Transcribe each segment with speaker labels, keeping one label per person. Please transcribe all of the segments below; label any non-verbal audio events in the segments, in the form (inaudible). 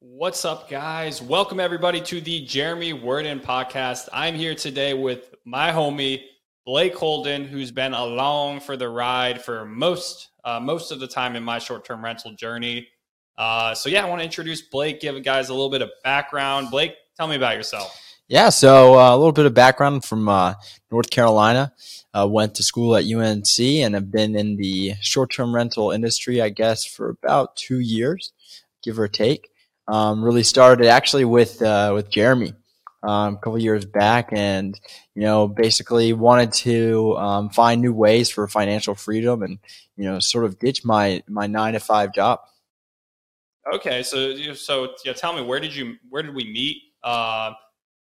Speaker 1: What's up, guys? Welcome everybody to the Jeremy Werden podcast. I'm here today with my homie Blake Holden, who's been along for the ride for most uh, most of the time in my short term rental journey. Uh, so yeah, I want to introduce Blake, give guys a little bit of background. Blake, tell me about yourself.
Speaker 2: Yeah, so uh, a little bit of background from uh, North Carolina. Uh, went to school at UNC and have been in the short term rental industry, I guess, for about two years, give or take. Um, really started actually with uh, with Jeremy um, a couple years back, and you know basically wanted to um, find new ways for financial freedom, and you know sort of ditch my my nine to five job.
Speaker 1: Okay, so so yeah, tell me where did you where did we meet? Uh,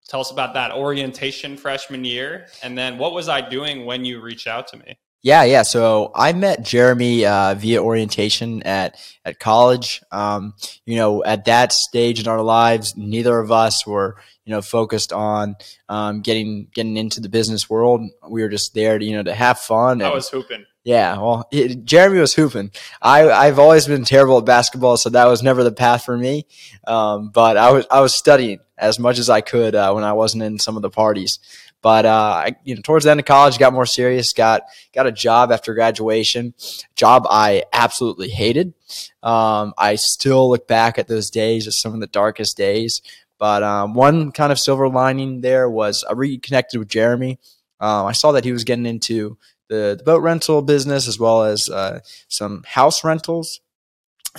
Speaker 1: tell us about that orientation freshman year, and then what was I doing when you reached out to me?
Speaker 2: Yeah, yeah. So I met Jeremy uh, via orientation at at college. Um, you know, at that stage in our lives, neither of us were you know focused on um, getting getting into the business world. We were just there to you know to have fun.
Speaker 1: I was hooping.
Speaker 2: Yeah, well, it, Jeremy was hooping. I I've always been terrible at basketball, so that was never the path for me. Um, but I was I was studying as much as I could uh, when I wasn't in some of the parties. But uh, you know, towards the end of college, got more serious. Got got a job after graduation. Job I absolutely hated. Um, I still look back at those days as some of the darkest days. But um, one kind of silver lining there was I reconnected with Jeremy. Um, I saw that he was getting into the, the boat rental business as well as uh, some house rentals.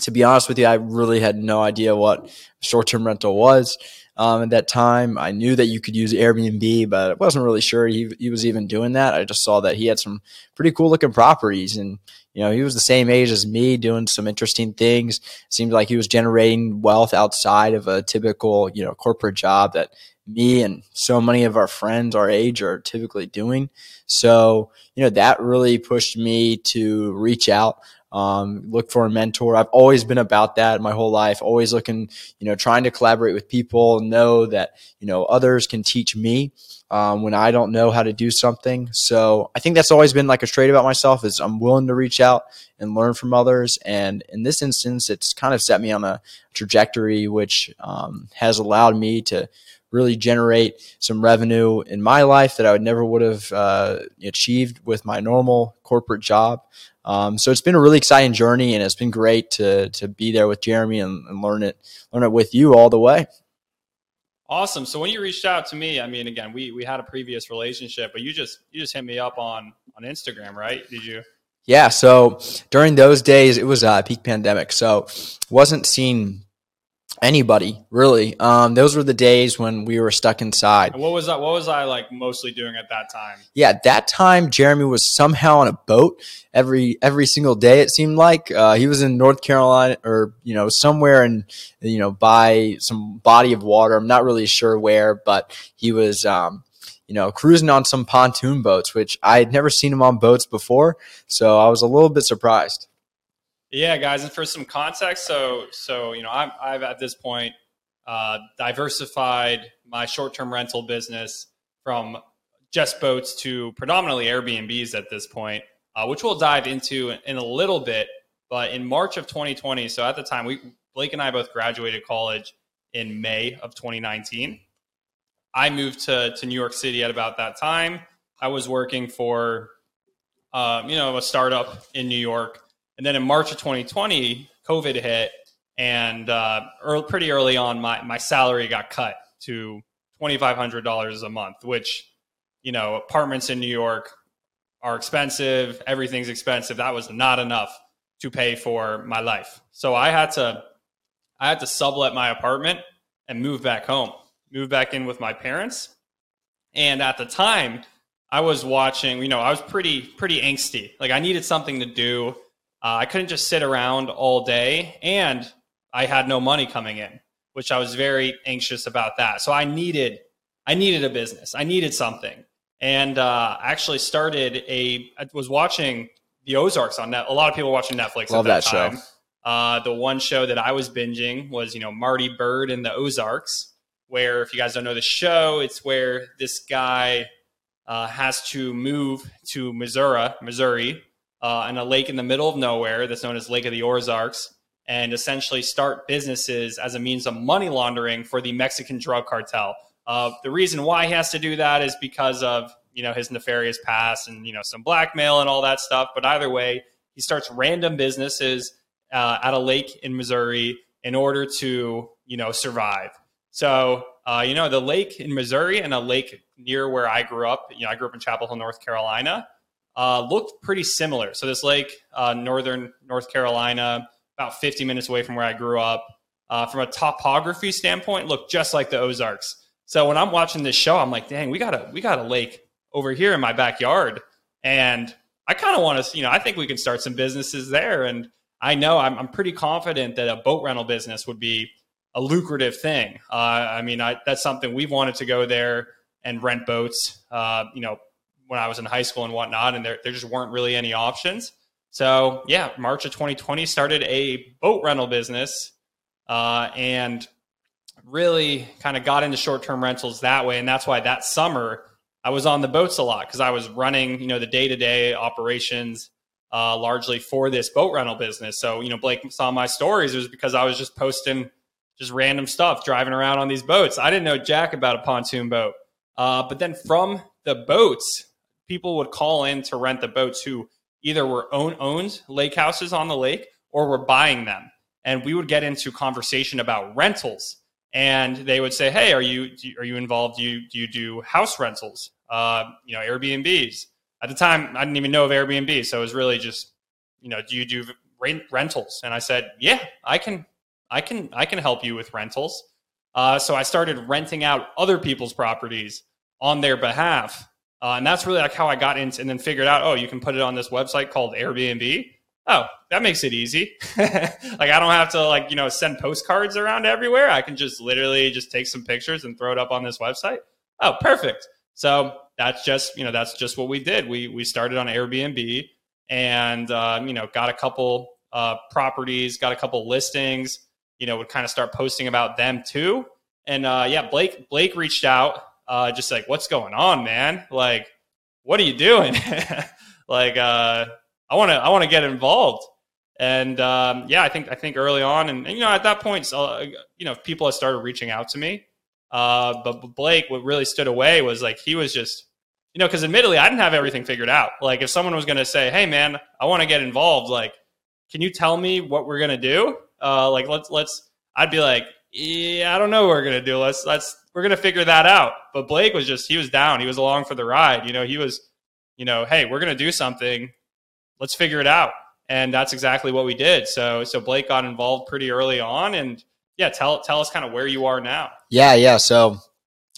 Speaker 2: To be honest with you, I really had no idea what short term rental was um, at that time. I knew that you could use Airbnb, but I wasn't really sure he, he was even doing that. I just saw that he had some pretty cool looking properties and you know, he was the same age as me doing some interesting things. It Seemed like he was generating wealth outside of a typical, you know, corporate job that me and so many of our friends our age are typically doing. So, you know, that really pushed me to reach out um, look for a mentor. I've always been about that my whole life, always looking, you know, trying to collaborate with people, know that, you know, others can teach me um, when I don't know how to do something. So I think that's always been like a trait about myself is I'm willing to reach out and learn from others. And in this instance, it's kind of set me on a trajectory which um, has allowed me to really generate some revenue in my life that I would never would have uh, achieved with my normal corporate job. Um, so it's been a really exciting journey, and it's been great to to be there with Jeremy and, and learn it learn it with you all the way.
Speaker 1: Awesome. So when you reached out to me, I mean, again, we we had a previous relationship, but you just you just hit me up on on Instagram, right? Did you?
Speaker 2: Yeah. So during those days, it was uh, peak pandemic, so wasn't seeing anybody really. Um, those were the days when we were stuck inside.
Speaker 1: And what was that? What was I like mostly doing at that time?
Speaker 2: Yeah, at that time Jeremy was somehow on a boat every every single day. It seemed like uh, he was in North Carolina or you know somewhere in you know by some body of water. I'm not really sure where, but he was. Um, you know, cruising on some pontoon boats, which I had never seen him on boats before. So I was a little bit surprised.
Speaker 1: Yeah, guys, and for some context, so so you know, I'm, I've at this point uh, diversified my short-term rental business from just boats to predominantly Airbnbs at this point, uh, which we'll dive into in a little bit. But in March of 2020, so at the time, we Blake and I both graduated college in May of 2019. I moved to to New York City at about that time. I was working for, uh, you know, a startup in New York and then in March of 2020, COVID hit, and uh, early, pretty early on, my my salary got cut to twenty five hundred dollars a month, which you know apartments in New York are expensive. Everything's expensive. That was not enough to pay for my life. So I had to I had to sublet my apartment and move back home, move back in with my parents. And at the time, I was watching, you know, I was pretty pretty angsty. Like I needed something to do. Uh, I couldn't just sit around all day, and I had no money coming in, which I was very anxious about that. So I needed, I needed a business. I needed something, and uh, I actually started a. I was watching the Ozarks on net. A lot of people watching Netflix.
Speaker 2: Love
Speaker 1: that,
Speaker 2: that
Speaker 1: time. show. Uh, the one show that I was binging was, you know, Marty Byrde in the Ozarks, where if you guys don't know the show, it's where this guy uh, has to move to Missouri, Missouri, uh, a lake in the middle of nowhere that's known as Lake of the Ozarks. and essentially start businesses as a means of money laundering for the Mexican drug cartel. Uh, the reason why he has to do that is because of you know his nefarious past and you know some blackmail and all that stuff. But either way, he starts random businesses uh, at a lake in Missouri in order to you know survive. So uh, you know the lake in Missouri and a lake near where I grew up. You know I grew up in Chapel Hill, North Carolina. Uh, looked pretty similar. So this lake, uh, northern North Carolina, about 50 minutes away from where I grew up. Uh, from a topography standpoint, looked just like the Ozarks. So when I'm watching this show, I'm like, dang, we got a we got a lake over here in my backyard, and I kind of want to, you know, I think we can start some businesses there. And I know I'm, I'm pretty confident that a boat rental business would be a lucrative thing. Uh, I mean, I, that's something we've wanted to go there and rent boats. Uh, you know, when I was in high school and whatnot, and there there just weren't really any options. So yeah, March of 2020 started a boat rental business, uh, and really kind of got into short term rentals that way. And that's why that summer I was on the boats a lot because I was running you know the day to day operations uh, largely for this boat rental business. So you know Blake saw my stories it was because I was just posting just random stuff driving around on these boats. I didn't know jack about a pontoon boat, uh, but then from the boats, people would call in to rent the boats who either were own, owned lake houses on the lake or were buying them. And we would get into conversation about rentals. And they would say, "Hey, are you are you involved? Do you do you do house rentals? Uh, you know, Airbnbs?" At the time, I didn't even know of Airbnb, so it was really just, you know, do you do rent rentals? And I said, "Yeah, I can, I can, I can help you with rentals." Uh, so I started renting out other people's properties on their behalf uh, and that's really like how I got into and then figured out, oh, you can put it on this website called Airbnb. Oh, that makes it easy. (laughs) like I don't have to like, you know, send postcards around everywhere. I can just literally just take some pictures and throw it up on this website. Oh, perfect. So that's just, you know, that's just what we did. We we started on Airbnb and um, you know, got a couple uh, properties, got a couple listings, you know, would kind of start posting about them too. And uh, yeah, Blake Blake reached out uh, just like, what's going on, man? Like, what are you doing? (laughs) like, uh, I want to, I want to get involved. And um, yeah, I think, I think early on, and, and you know, at that point, so, you know, people had started reaching out to me. Uh, but Blake, what really stood away was like he was just, you know, because admittedly, I didn't have everything figured out. Like, if someone was going to say, "Hey, man, I want to get involved," like, can you tell me what we're going to do? Uh, like, let's let's. I'd be like, yeah, I don't know what we're gonna do. Let's let's we're gonna figure that out. But Blake was just he was down. He was along for the ride. You know, he was, you know, hey, we're gonna do something. Let's figure it out. And that's exactly what we did. So so Blake got involved pretty early on and yeah, tell tell us kind of where you are now.
Speaker 2: Yeah, yeah. So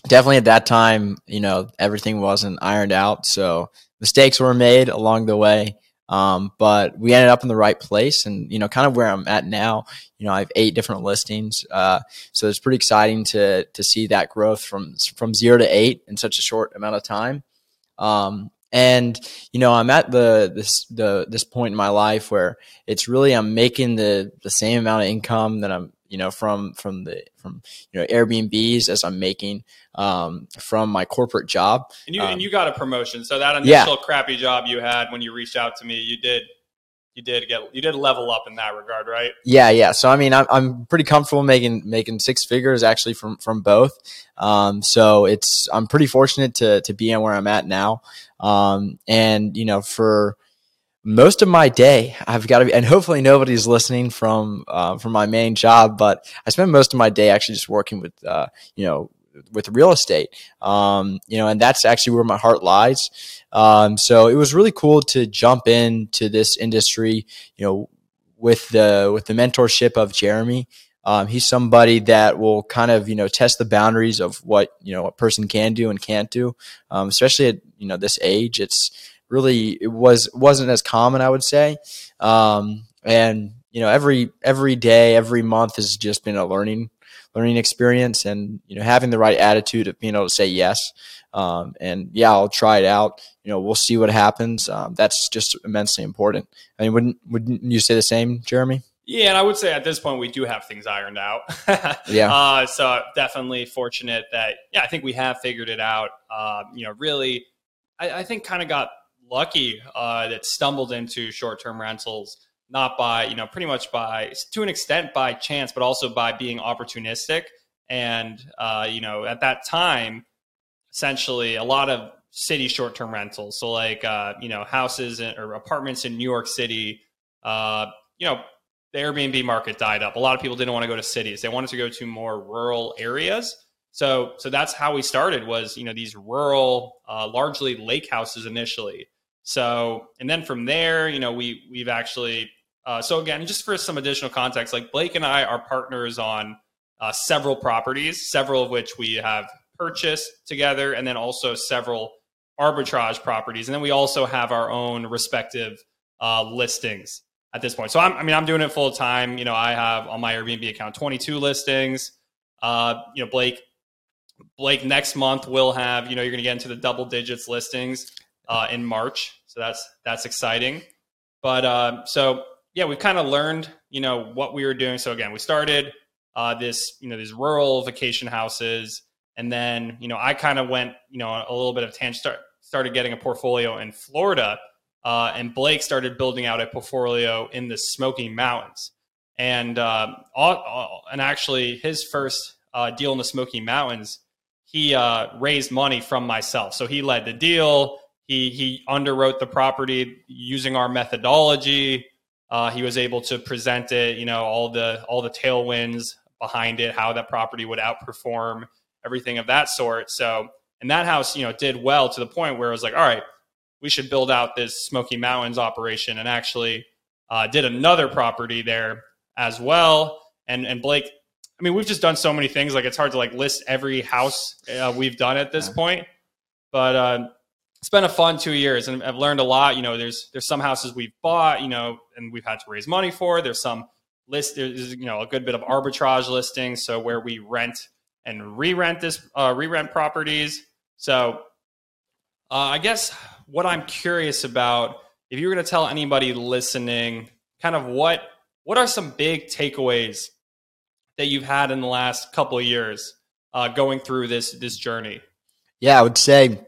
Speaker 2: definitely at that time, you know, everything wasn't ironed out. So mistakes were made along the way. Um, but we ended up in the right place and, you know, kind of where I'm at now, you know, I have eight different listings. Uh, so it's pretty exciting to, to see that growth from, from zero to eight in such a short amount of time. Um, and you know i'm at the this the this point in my life where it's really i'm making the the same amount of income that i'm you know from from the from you know airbnbs as i'm making um, from my corporate job.
Speaker 1: And you
Speaker 2: um,
Speaker 1: and you got a promotion. So that initial yeah. crappy job you had when you reached out to me, you did you did get you did level up in that regard, right?
Speaker 2: Yeah, yeah. So I mean, I'm I'm pretty comfortable making making six figures actually from from both. Um, so it's I'm pretty fortunate to to be in where I'm at now. Um, and you know for most of my day i've got to be and hopefully nobody's listening from uh, from my main job but i spend most of my day actually just working with uh, you know with real estate. Um, you know, and that's actually where my heart lies. Um, so it was really cool to jump into this industry. You know, with the with the mentorship of Jeremy. Um, he's somebody that will kind of you know test the boundaries of what you know a person can do and can't do, um, especially at you know this age. It's really it was wasn't as common, I would say, um, and you know every every day, every month has just been a learning learning experience and you know having the right attitude of being able to say yes um, and yeah i'll try it out you know we'll see what happens um, that's just immensely important i mean wouldn't wouldn't you say the same jeremy
Speaker 1: yeah, and I would say at this point we do have things ironed out. (laughs)
Speaker 2: yeah.
Speaker 1: Uh, so definitely fortunate that yeah, I think we have figured it out. Uh, you know, really, I, I think kind of got lucky uh, that stumbled into short term rentals not by you know pretty much by to an extent by chance, but also by being opportunistic. And uh, you know, at that time, essentially a lot of city short term rentals. So like uh, you know houses or apartments in New York City. Uh, you know the Airbnb market died up. A lot of people didn't want to go to cities; they wanted to go to more rural areas. So so that's how we started. Was you know these rural, uh, largely lake houses initially. So and then from there, you know we we've actually. Uh, so again, just for some additional context, like Blake and I are partners on uh, several properties, several of which we have purchased together, and then also several arbitrage properties. And then we also have our own respective uh, listings at this point. So I'm, I mean, I'm doing it full time. You know, I have on my Airbnb account 22 listings. Uh, you know, Blake, Blake next month will have, you know, you're going to get into the double digits listings uh, in March. So that's, that's exciting. But uh, so, yeah, we've kind of learned, you know, what we were doing. So again, we started uh, this, you know, these rural vacation houses. And then, you know, I kind of went, you know, a little bit of tangent, start, started getting a portfolio in Florida. Uh, and Blake started building out a portfolio in the Smoky Mountains. And uh, all, all, and actually, his first uh, deal in the Smoky Mountains, he uh, raised money from myself. So he led the deal. He he underwrote the property using our methodology. Uh, he was able to present it, you know, all the all the tailwinds behind it, how that property would outperform everything of that sort. So, and that house, you know, did well to the point where it was like, all right, we should build out this Smoky Mountains operation, and actually uh, did another property there as well. And and Blake, I mean, we've just done so many things. Like it's hard to like list every house uh, we've done at this point, but. It's been a fun two years and I've learned a lot. You know, there's there's some houses we've bought, you know, and we've had to raise money for. There's some list there's you know a good bit of arbitrage listings, so where we rent and re-rent this uh, re-rent properties. So uh, I guess what I'm curious about, if you were going to tell anybody listening, kind of what what are some big takeaways that you've had in the last couple of years uh, going through this this journey?
Speaker 2: Yeah, I would say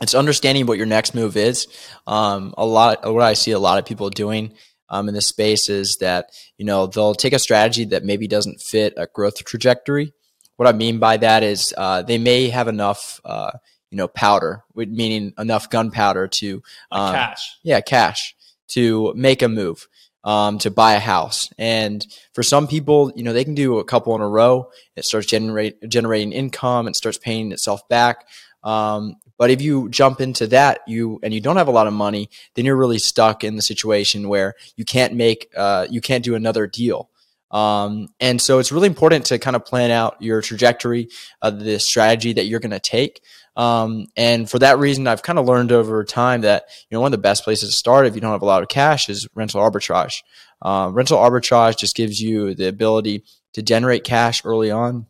Speaker 2: it's understanding what your next move is. Um, a lot, what I see a lot of people doing um, in this space is that you know they'll take a strategy that maybe doesn't fit a growth trajectory, what I mean by that is uh, they may have enough, uh, you know, powder, meaning enough gunpowder to
Speaker 1: um, cash.
Speaker 2: Yeah, cash to make a move. Um, to buy a house. And for some people, you know, they can do a couple in a row. It starts generate, generating income and starts paying itself back. Um, but if you jump into that, you and you don't have a lot of money, then you're really stuck in the situation where you can't make, uh, you can't do another deal. Um, and so it's really important to kind of plan out your trajectory of the strategy that you're going to take. Um, and for that reason, I've kind of learned over time that, you know, one of the best places to start if you don't have a lot of cash is rental arbitrage. Uh, rental arbitrage just gives you the ability to generate cash early on,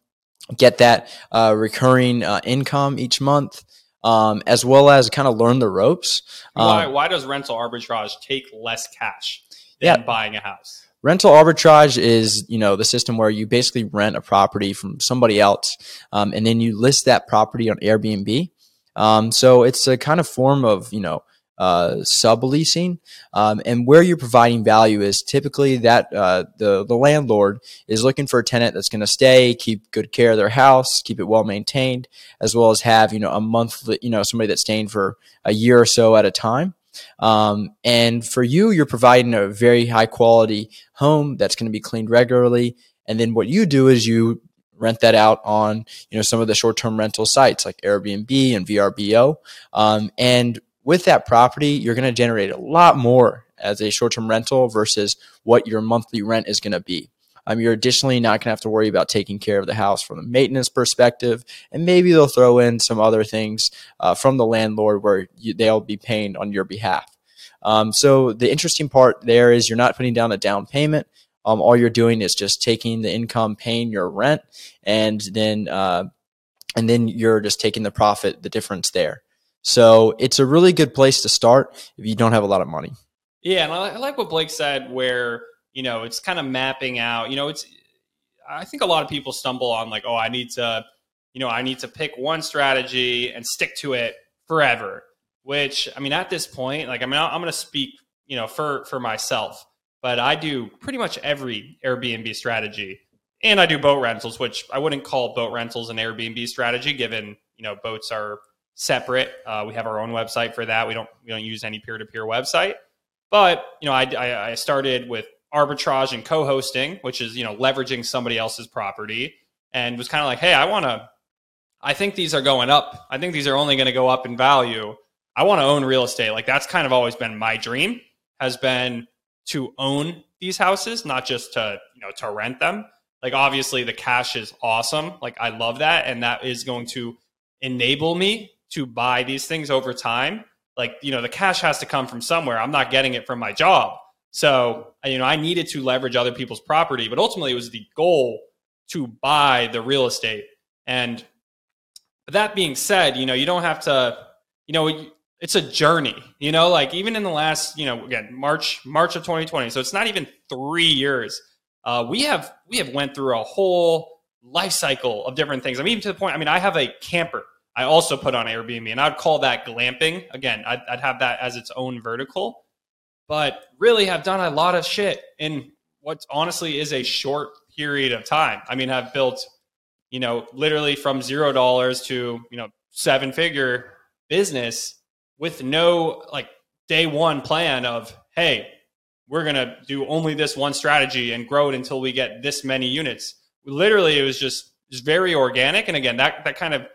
Speaker 2: get that uh, recurring uh, income each month. Um, as well as kind of learn the ropes.
Speaker 1: Why, um, why does rental arbitrage take less cash than yeah. buying a house?
Speaker 2: rental arbitrage is you know the system where you basically rent a property from somebody else um, and then you list that property on airbnb um, so it's a kind of form of you know uh, subleasing um, and where you're providing value is typically that uh, the, the landlord is looking for a tenant that's going to stay keep good care of their house keep it well maintained as well as have you know a monthly you know somebody that's staying for a year or so at a time um, and for you, you're providing a very high quality home that's going to be cleaned regularly. And then what you do is you rent that out on you know some of the short term rental sites like Airbnb and VRBO. Um, and with that property, you're going to generate a lot more as a short term rental versus what your monthly rent is going to be. Um, you're additionally not going to have to worry about taking care of the house from a maintenance perspective, and maybe they'll throw in some other things uh, from the landlord where you, they'll be paying on your behalf. Um, so the interesting part there is you're not putting down a down payment. Um, all you're doing is just taking the income, paying your rent, and then uh, and then you're just taking the profit, the difference there. So it's a really good place to start if you don't have a lot of money.
Speaker 1: Yeah, and I like what Blake said, where you know, it's kind of mapping out, you know, it's, I think a lot of people stumble on like, oh, I need to, you know, I need to pick one strategy and stick to it forever. Which, I mean, at this point, like, I mean, I'm going to speak, you know, for for myself, but I do pretty much every Airbnb strategy. And I do boat rentals, which I wouldn't call boat rentals an Airbnb strategy, given you know boats are separate. Uh, we have our own website for that. We don't we don't use any peer to peer website. But you know, I, I, I started with arbitrage and co-hosting, which is you know leveraging somebody else's property, and was kind of like, hey, I want to. I think these are going up. I think these are only going to go up in value. I want to own real estate. Like that's kind of always been my dream. Has been to own these houses, not just to you know to rent them. Like obviously the cash is awesome. Like I love that, and that is going to enable me to buy these things over time. Like you know the cash has to come from somewhere. I'm not getting it from my job. So, you know, I needed to leverage other people's property, but ultimately it was the goal to buy the real estate. And that being said, you know, you don't have to, you know, it's a journey, you know, like even in the last, you know, again, March, March of 2020. So it's not even three years. Uh, we have, we have went through a whole life cycle of different things. I mean, even to the point, I mean, I have a camper I also put on Airbnb and I'd call that glamping. Again, I'd, I'd have that as its own vertical but really have done a lot of shit in what honestly is a short period of time. I mean, I've built, you know, literally from zero dollars to, you know, seven figure business with no like day one plan of, hey, we're going to do only this one strategy and grow it until we get this many units. Literally, it was just, just very organic. And again, that, that kind of,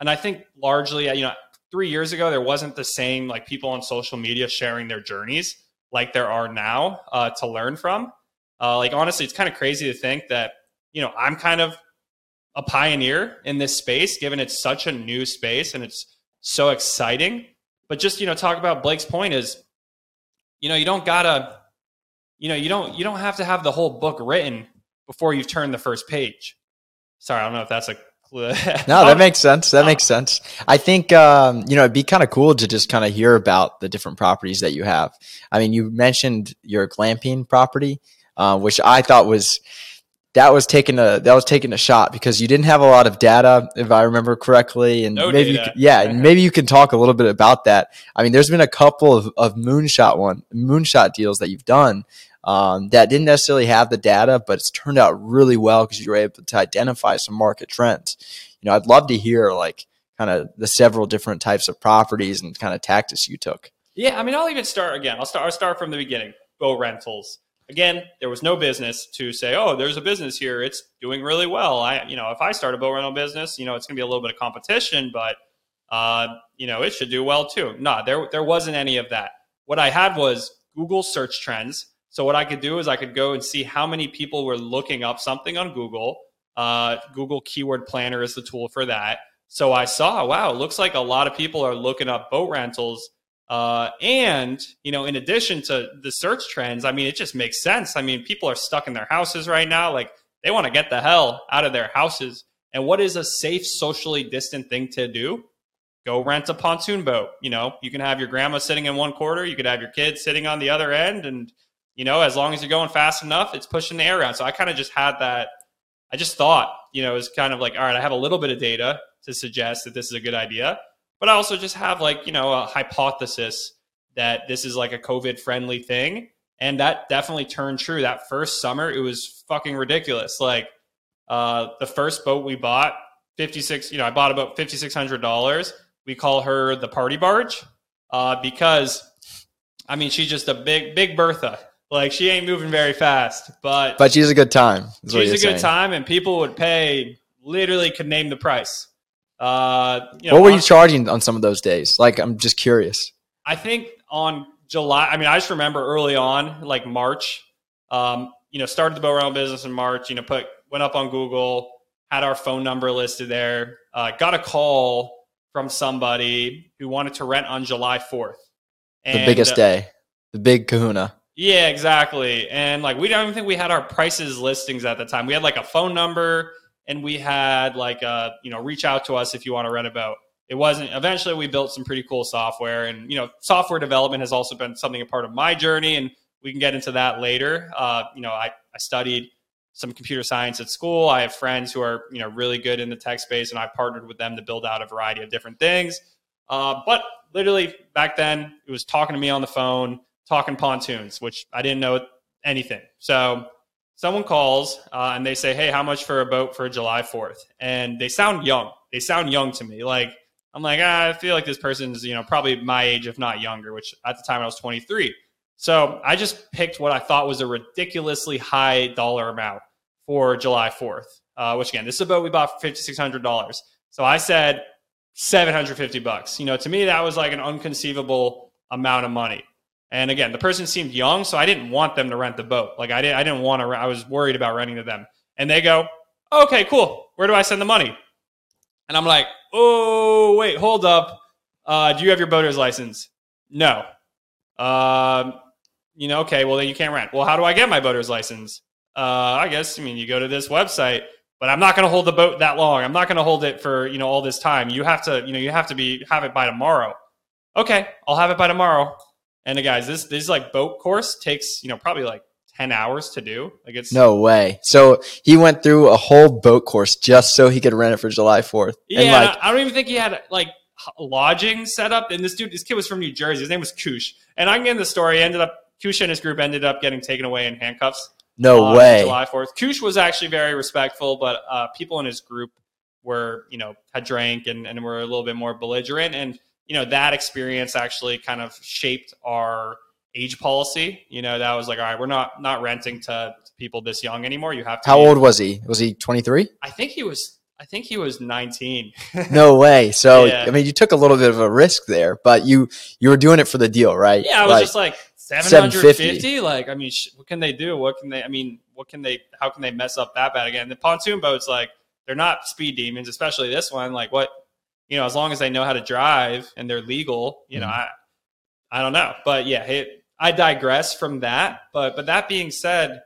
Speaker 1: and I think largely, you know, three years ago, there wasn't the same like people on social media sharing their journeys like there are now uh, to learn from. Uh, like honestly, it's kind of crazy to think that you know I'm kind of a pioneer in this space, given it's such a new space and it's so exciting. But just you know, talk about Blake's point is, you know, you don't gotta, you know, you don't you don't have to have the whole book written before you've turned the first page. Sorry, I don't know if that's a (laughs)
Speaker 2: no, that makes sense. That makes sense. I think um, you know it'd be kind of cool to just kind of hear about the different properties that you have. I mean, you mentioned your glamping property, uh, which I thought was that was taking a that was taking a shot because you didn't have a lot of data, if I remember correctly, and
Speaker 1: no
Speaker 2: maybe could, yeah, and maybe you can talk a little bit about that. I mean, there's been a couple of, of moonshot one moonshot deals that you've done um, that didn't necessarily have the data, but it's turned out really well because you were able to identify some market trends. You know, I'd love to hear like kind of the several different types of properties and kind of tactics you took.
Speaker 1: Yeah, I mean, I'll even start again. I'll start. I'll start from the beginning. Boat rentals. Again, there was no business to say, "Oh, there's a business here. It's doing really well." I, you know, if I start a boat rental business, you know, it's going to be a little bit of competition, but uh, you know, it should do well too. No, there there wasn't any of that. What I had was Google search trends so what I could do is I could go and see how many people were looking up something on Google. Uh, Google Keyword Planner is the tool for that. So I saw, wow, looks like a lot of people are looking up boat rentals. Uh, and you know, in addition to the search trends, I mean, it just makes sense. I mean, people are stuck in their houses right now. Like they want to get the hell out of their houses. And what is a safe, socially distant thing to do? Go rent a pontoon boat. You know, you can have your grandma sitting in one quarter, you could have your kids sitting on the other end, and you know, as long as you're going fast enough, it's pushing the air around. So I kind of just had that. I just thought, you know, it was kind of like, all right, I have a little bit of data to suggest that this is a good idea, but I also just have like, you know, a hypothesis that this is like a COVID friendly thing. And that definitely turned true. That first summer, it was fucking ridiculous. Like uh, the first boat we bought, 56, you know, I bought about $5,600. We call her the party barge uh, because, I mean, she's just a big, big Bertha. Like she ain't moving very fast, but
Speaker 2: but she's a good time.
Speaker 1: She's a good saying. time, and people would pay. Literally, could name the price. Uh,
Speaker 2: you know, what were you charging on some of those days? Like, I'm just curious.
Speaker 1: I think on July. I mean, I just remember early on, like March. Um, you know, started the bow rental business in March. You know, put went up on Google, had our phone number listed there. Uh, got a call from somebody who wanted to rent on July 4th.
Speaker 2: And, the biggest uh, day, the big Kahuna.
Speaker 1: Yeah, exactly. And like we don't even think we had our prices listings at the time. We had like a phone number and we had like a, uh, you know, reach out to us if you want to rent a boat. It wasn't eventually we built some pretty cool software and you know, software development has also been something a part of my journey and we can get into that later. Uh, you know, I, I studied some computer science at school. I have friends who are, you know, really good in the tech space and I partnered with them to build out a variety of different things. Uh, but literally back then it was talking to me on the phone talking pontoons, which I didn't know anything. So someone calls uh, and they say, "Hey, how much for a boat for July 4th?" And they sound young. They sound young to me. Like I'm like, ah, I feel like this person's you know probably my age, if not younger. Which at the time I was 23. So I just picked what I thought was a ridiculously high dollar amount for July 4th. Uh, which again, this is a boat we bought for fifty six hundred dollars. So I said 750 bucks. You know, to me that was like an unconceivable amount of money. And again, the person seemed young, so I didn't want them to rent the boat. Like I didn't, I didn't want to. I was worried about renting to them. And they go, "Okay, cool. Where do I send the money?" And I'm like, "Oh, wait, hold up. Uh, do you have your boater's license?" No. Um, you know, okay. Well, then you can't rent. Well, how do I get my boater's license? Uh, I guess I mean you go to this website, but I'm not going to hold the boat that long. I'm not going to hold it for you know all this time. You have to, you know, you have to be have it by tomorrow. Okay, I'll have it by tomorrow. And the guys, this this like boat course takes you know probably like ten hours to do. Like it's
Speaker 2: No way. So he went through a whole boat course just so he could rent it for July 4th.
Speaker 1: yeah.
Speaker 2: And like,
Speaker 1: I don't even think he had like lodging set up. And this dude, this kid was from New Jersey. His name was Koosh. And I'm getting the story. He ended up Koosh and his group ended up getting taken away in handcuffs.
Speaker 2: no
Speaker 1: on
Speaker 2: way.
Speaker 1: July 4th. Koosh was actually very respectful, but uh, people in his group were, you know, had drank and, and were a little bit more belligerent. And, you know, that experience actually kind of shaped our age policy. You know, that was like, all right, we're not not renting to, to people this young anymore. You have to
Speaker 2: How
Speaker 1: be-
Speaker 2: old was he? Was he 23?
Speaker 1: I think he was I think he was 19. (laughs)
Speaker 2: No way. So
Speaker 1: Yeah.
Speaker 2: I mean, you took a little bit of a risk there, but you you were doing it for the deal, right?
Speaker 1: Yeah, I was
Speaker 2: Like,
Speaker 1: just like
Speaker 2: 750.
Speaker 1: 750. Like, I mean, sh- what can they do? What can they? I mean, what can they? How can they mess up that bad again? The pontoon boats, like, they're not speed demons, especially this one. Like, what? You know, as long as they know how to drive and they're legal, you know, I, I don't know, but yeah, hey, I digress from that. But but that being said,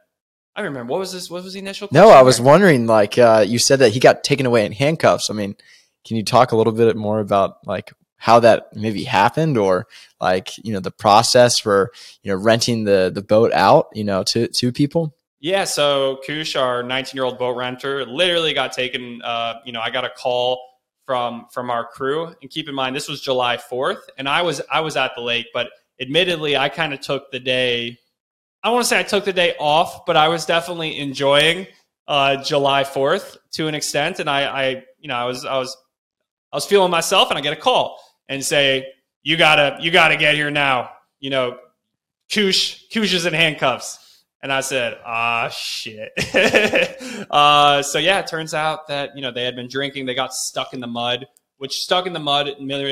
Speaker 1: I remember what was this? What was the initial?
Speaker 2: no, I was wondering. Like uh, you said that he got taken away in handcuffs. I mean, can you talk a little bit more about like how that maybe happened, or like you know the process for you know renting the the boat out, you know, to to people?
Speaker 1: Yeah, so Koosh, our 19 year old boat renter, literally got taken. Uh, you know, I got a call from from our crew, and keep in mind this was July 4th, and I was I was at the lake, but admittedly, I kind of took the day. I want to say I took the day off, but I was definitely enjoying uh, July 4th to an extent, and I, I, you know, I was I was I was feeling myself, and I get a call and say, "You gotta you gotta get here now." You know, Koosh Koosh is in handcuffs. And I said, ah, shit. (laughs) uh, so yeah, it turns out that, you know, they had been drinking. They got stuck in the mud, which stuck in the mud.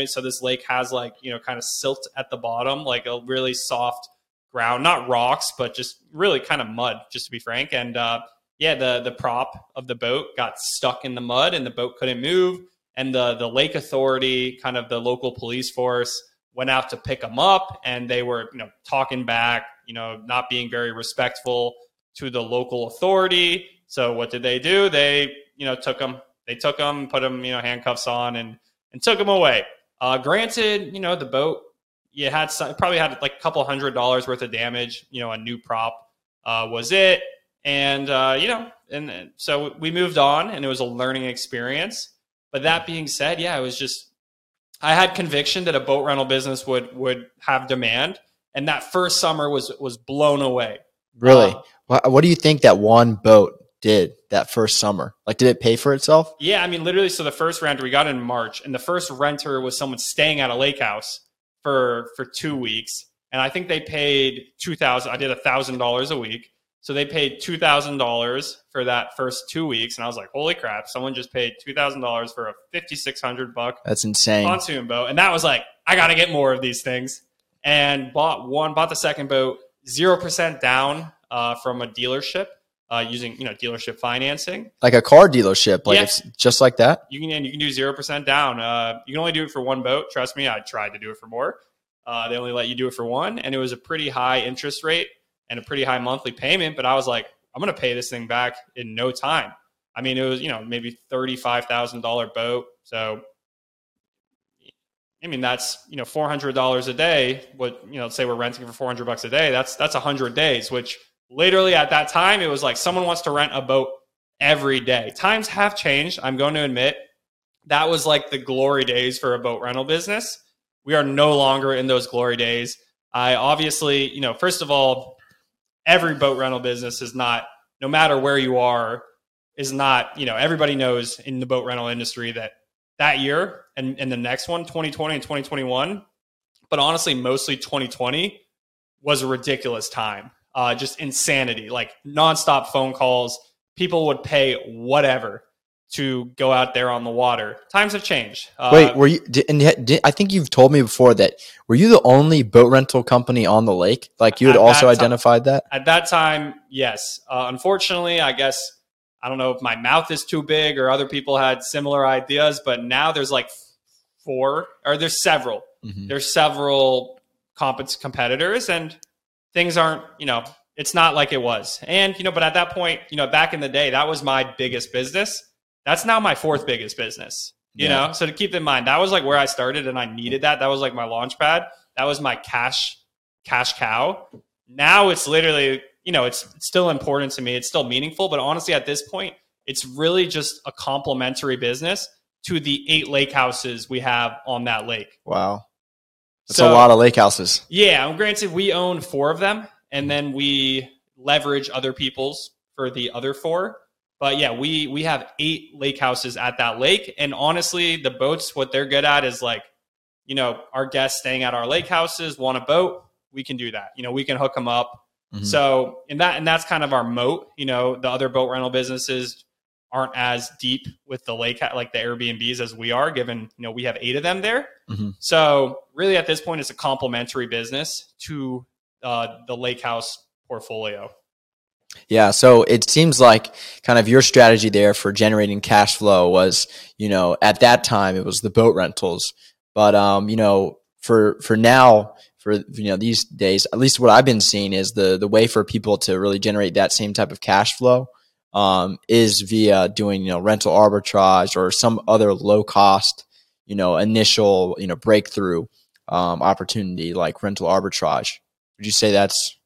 Speaker 1: So this lake has like, you know, kind of silt at the bottom, like a really soft ground, not rocks, but just really kind of mud, just to be frank. And, uh, yeah, the, the prop of the boat got stuck in the mud and the boat couldn't move. And the, the lake authority, kind of the local police force, went out to pick them up and they were you know talking back you know not being very respectful to the local authority. So what did they do? They you know took them they took them put them you know handcuffs on and and took them away. Uh granted you know the boat you had some, probably had like a couple hundred dollars worth of damage you know a new prop uh was it. And uh you know and and so we moved on and it was a learning experience. But that being said yeah it was just I had conviction that a boat rental business would would have demand, and that first summer was was blown away.
Speaker 2: Really?
Speaker 1: Um,
Speaker 2: what, what do you think that one boat did that first summer? Like, did it pay for itself?
Speaker 1: yeah, I mean, literally. So the first renter we got in March, and the first renter was someone staying at a lake house for for two weeks, and I think they paid two thousand. I did a thousand dollars a week, so they paid two thousand dollars for that first two weeks, and I was like, holy crap! Someone just paid two thousand dollars for a fifty six hundred buck
Speaker 2: That's insane.
Speaker 1: pontoon boat, and that was like, I got to get more of these things. And bought one, bought the second boat, zero percent down uh, from a dealership uh, using you know dealership financing.
Speaker 2: Like a car dealership, like
Speaker 1: Yeah.
Speaker 2: it's just like that.
Speaker 1: You can and you can do zero percent down. Uh, you can only do it for one boat. Trust me, I tried to do it for more. Uh, they only let you do it for one, and it was a pretty high interest rate and a pretty high monthly payment. But I was like, I'm going to pay this thing back in no time. I mean, it was you know maybe thirty five thousand dollar boat, so I mean that's you know four hundred dollars a day. What you know, say we're renting for four hundred bucks a day. That's that's hundred days. Which literally at that time it was like someone wants to rent a boat every day. Times have changed. I'm going to admit that was like the glory days for a boat rental business. We are no longer in those glory days. I obviously, you know, first of all, every boat rental business is not, no matter where you are, is not, you know, everybody knows in the boat rental industry that that year and, and the next one, 2020 and 2021, but honestly, mostly 2020 was a ridiculous time. Uh, just insanity, like nonstop phone calls. People would pay whatever to go out there on the water. Times have changed.
Speaker 2: Uh, Wait, were you? Did, and did, I think you've told me before that were you the only boat rental company on the lake? Like you had also that identified
Speaker 1: time,
Speaker 2: that
Speaker 1: at that time. Yes. Uh, unfortunately, I guess I don't know if my mouth is too big or other people had similar ideas, but now there's like four or there's several. Mm-hmm. There's several comp- competitors, and things aren't you know it's not like it was. And you know, but at that point, you know, back in the day, that was my biggest business that's now my fourth biggest business. You yeah. know, so to keep in mind, that was like where I started, and I needed that. That was like my launch pad. That was my cash cash cow. Now it's literally, you know, it's, it's still important to me. It's still meaningful, but honestly, at this point, it's really just a complementary business to the eight lake houses we have on that lake.
Speaker 2: Wow. That's so, a lot of lake houses.
Speaker 1: Yeah. Granted, we own four of them, and then we leverage other people's for the other four. But yeah, we we have eight lake houses at that lake, and honestly, the boats what they're good at is like, you know, our guests staying at our lake houses want a boat, we can do that. You know, we can hook them up. Mm-hmm. So and that and that's kind of our moat. You know, the other boat rental businesses aren't as deep with the lake like the Airbnbs as we are, given you know we have eight of them there. Mm-hmm. So really, at this point, it's a complementary business to uh, the lake house portfolio.
Speaker 2: Yeah, so it seems like kind of your strategy there for generating cash flow was, you know, at that time it was the boat rentals, but um, you know, for for now, for you know these days, at least what I've been seeing is the the way for people to really generate that same type of cash flow um, is via doing you know rental arbitrage or some other low cost, you know, initial you know breakthrough um, opportunity like rental arbitrage. Would you say that's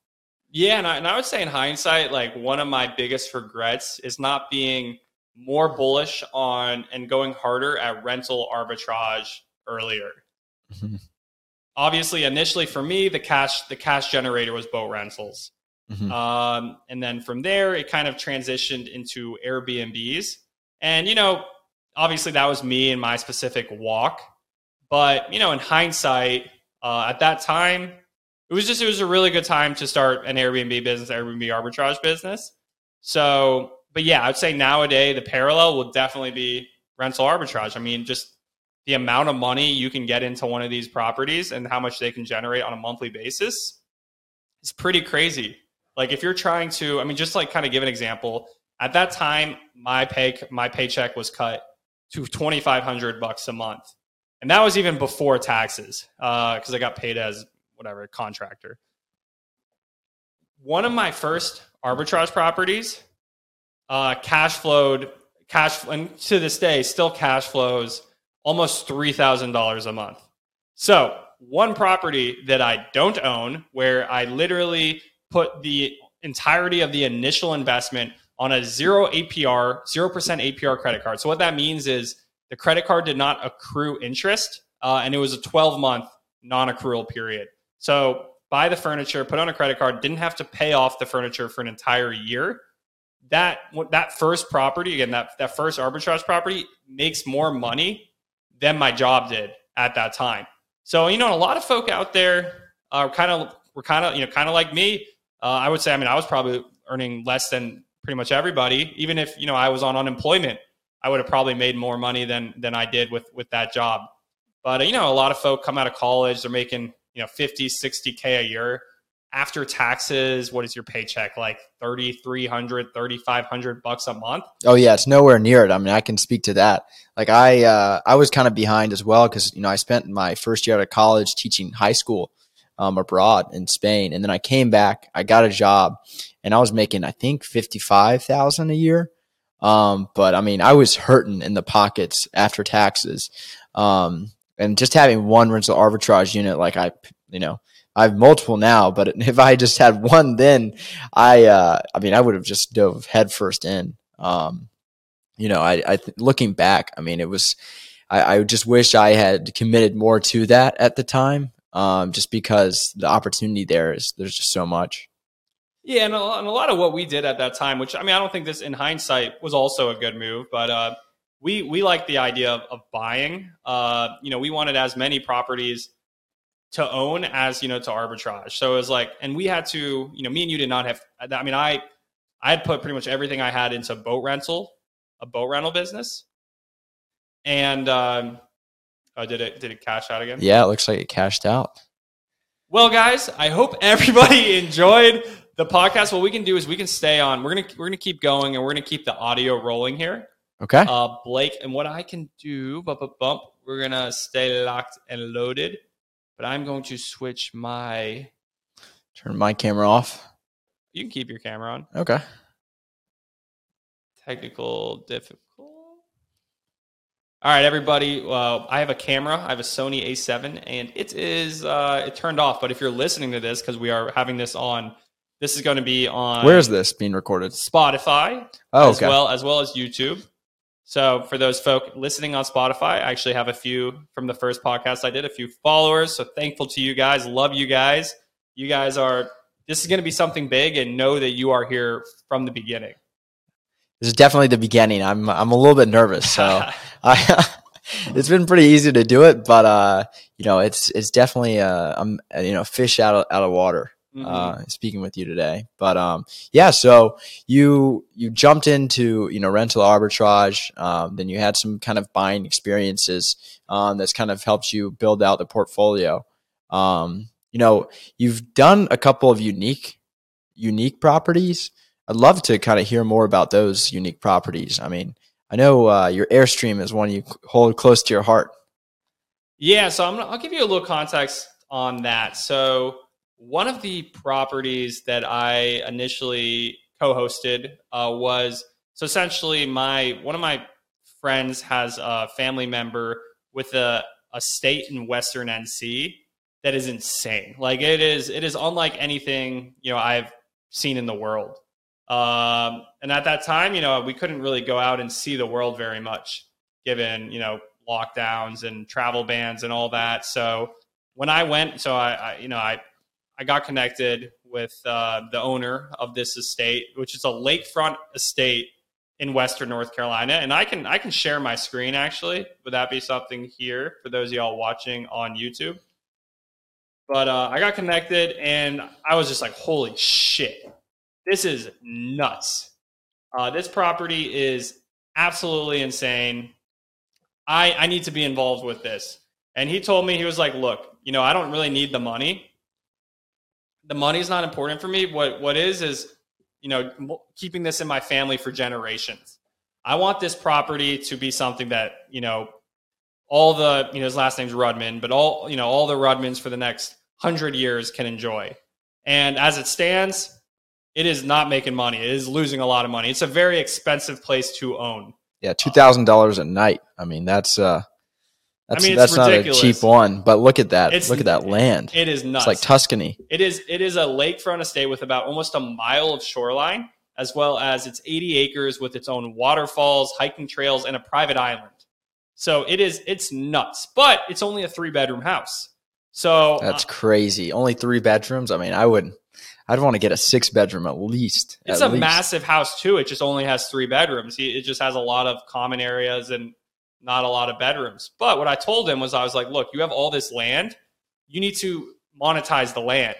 Speaker 1: yeah, and I, and I would say in hindsight, like one of my biggest regrets is not being more bullish on and going harder at rental arbitrage earlier. Obviously, initially for me, the cash the cash generator was boat rentals, mm-hmm. um, and then from there it kind of transitioned into Airbnbs. And you know, obviously that was me and my specific walk. But you know, in hindsight, uh, at that time, it was just it was a really good time to start an Airbnb business, Airbnb arbitrage business. So, but yeah, I'd say nowadays the parallel will definitely be rental arbitrage. I mean, just the amount of money you can get into one of these properties and how much they can generate on a monthly basis is pretty crazy. Like if you're trying to, I mean, just like kind of give an example. At that time, my pay my paycheck was cut to twenty five hundred bucks a month, and that was even before taxes because uh, I got paid as whatever contractor. One of my first arbitrage properties, uh, cash flowed cash and to this day still cash flows almost three thousand dollars a month. So one property that I don't own, where I literally put the entirety of the initial investment on a zero APR, zero percent APR credit card. So what that means is the credit card did not accrue interest, uh, and it was a 12 month non-accrual period. So buy the furniture, put on a credit card, didn't have to pay off the furniture for an entire year. That that first property again, that that first arbitrage property makes more money than my job did at that time. So you know, a lot of folk out there are kind of we're kind of you know kind of like me. Uh, I would say, I mean, I was probably earning less than pretty much everybody. Even if you know I was on unemployment, I would have probably made more money than than I did with with that job. But uh, you know, a lot of folk come out of college, they're making you know 50 60k a year after taxes what is your paycheck like 3300 3500 bucks a month?
Speaker 2: Oh yeah it's nowhere near it. I mean i can speak to that. Like i uh, i was kind of behind as well because you know i spent my first year out of college teaching high school um, abroad in spain. And then i came back i got a job and i was making i think 55000 a year. Um, but i mean i was hurting in the pockets after taxes. Um, and just having one rental arbitrage unit, like I, you know, I have multiple now, but (laughs) if I just had one, then I, uh, I mean, I would have just dove headfirst in. Um, you know, I, I looking back, I mean, it was, I, I just wish I had committed more to that at the time, um, just because the opportunity there is there's just so much.
Speaker 1: Yeah, and a, and a lot of what we did at that time, which I mean, I don't think this in hindsight was also a good move, but uh, we we like the idea of, of buying. Uh, you know, we wanted as many properties to own as you know to arbitrage. So it was like, and we had to, you know, me and you did not have. I mean, I I had put pretty much everything I had into boat rental, a boat rental business, and um, oh, did it did it cash out again?
Speaker 2: Yeah, it looks like it cashed out.
Speaker 1: Well, guys, I hope everybody (laughs) enjoyed the podcast. What we can do is we can stay on. We're gonna we're gonna keep going, and we're gonna keep the audio rolling here.
Speaker 2: Okay.
Speaker 1: Uh, Blake, and what I can do, bump, bump, bump. We're gonna stay locked and loaded, but I'm going to switch my.
Speaker 2: Turn my camera off.
Speaker 1: You can keep your camera on.
Speaker 2: Okay.
Speaker 1: Technical difficult. All right, everybody. Uh, I have a camera. I have a Sony A7, and it is uh, it turned off. But if you're listening to this, because we are having this on, this is going to be on.
Speaker 2: Where is this being recorded?
Speaker 1: Spotify,
Speaker 2: Oh,
Speaker 1: as well as well as YouTube. So for those folk listening on Spotify, I actually have a few from the first podcast I did, a few followers. So thankful to you guys. Love you guys. You guys are. This is going to be something big, and know that you are here from the beginning.
Speaker 2: This is definitely the beginning. I'm I'm a little bit nervous, so (laughs) I, (laughs) it's been pretty easy to do it, but uh, you know, it's it's definitely uh, I'm you know, fish out of out of water.
Speaker 1: Mhm.
Speaker 2: Uh, speaking with you today, but um, yeah. So you you jumped into you know rental arbitrage, um, then you had some kind of buying experiences um, that's kind of helped you build out the portfolio. Um, you know, you've done a couple of unique unique properties. I'd love to kind of hear more about those unique properties. I mean, I know uh, your Airstream is one you hold close to your heart.
Speaker 1: Yeah, so I'm I'll give you a little context on that. So one of the properties that I initially co-hosted uh, was so essentially my one of my friends has a family member with a a state in Western NC that is insane. Like it is it is unlike anything you know I've seen in the world. Um, and at that time, you know, we couldn't really go out and see the world very much, given you know lockdowns and travel bans and all that. So when I went, so I, I you know, I I got connected with uh, the owner of this estate, which is a lakefront estate in Western North Carolina, and I can I can share my screen actually. Would that be something here for those of y'all watching on YouTube? But uh, I got connected, and I was just like, "Holy shit, this is nuts!" Uh, this property is absolutely insane. I I need to be involved with this. And he told me he was like, "Look, you know, I don't really need the money. The money's not important for me. What what is is, you know, keeping this in my family for generations. I want this property to be something that, you know, all the, you know, his last name's Rudman, but all, you know, all the Rudmans for the next 100 years can enjoy. And as it stands, it is not making money. It is losing a lot of money. It's a very expensive place to own.
Speaker 2: Yeah, two thousand dollars a night. I mean, that's uh, that's
Speaker 1: mean, it's
Speaker 2: that's not a cheap one. But look at that.
Speaker 1: It's-
Speaker 2: look at that land.
Speaker 1: It is nuts.
Speaker 2: It's like Tuscany.
Speaker 1: It is it is a lakefront estate with about almost a mile of shoreline, as well as it's 80 acres with its own waterfalls, hiking trails, and a private island. So it is it's nuts, but it's only a three bedroom house. So
Speaker 2: That's
Speaker 1: uh,
Speaker 2: crazy. Only three bedrooms. I mean, I would, I'd want to get a six bedroom at least.
Speaker 1: it's
Speaker 2: at
Speaker 1: a
Speaker 2: least.
Speaker 1: massive house too. It just only has three bedrooms. It just has a lot of common areas and not a lot of bedrooms. But what I told him was I was like, look, you have all this land. You need to monetize the land.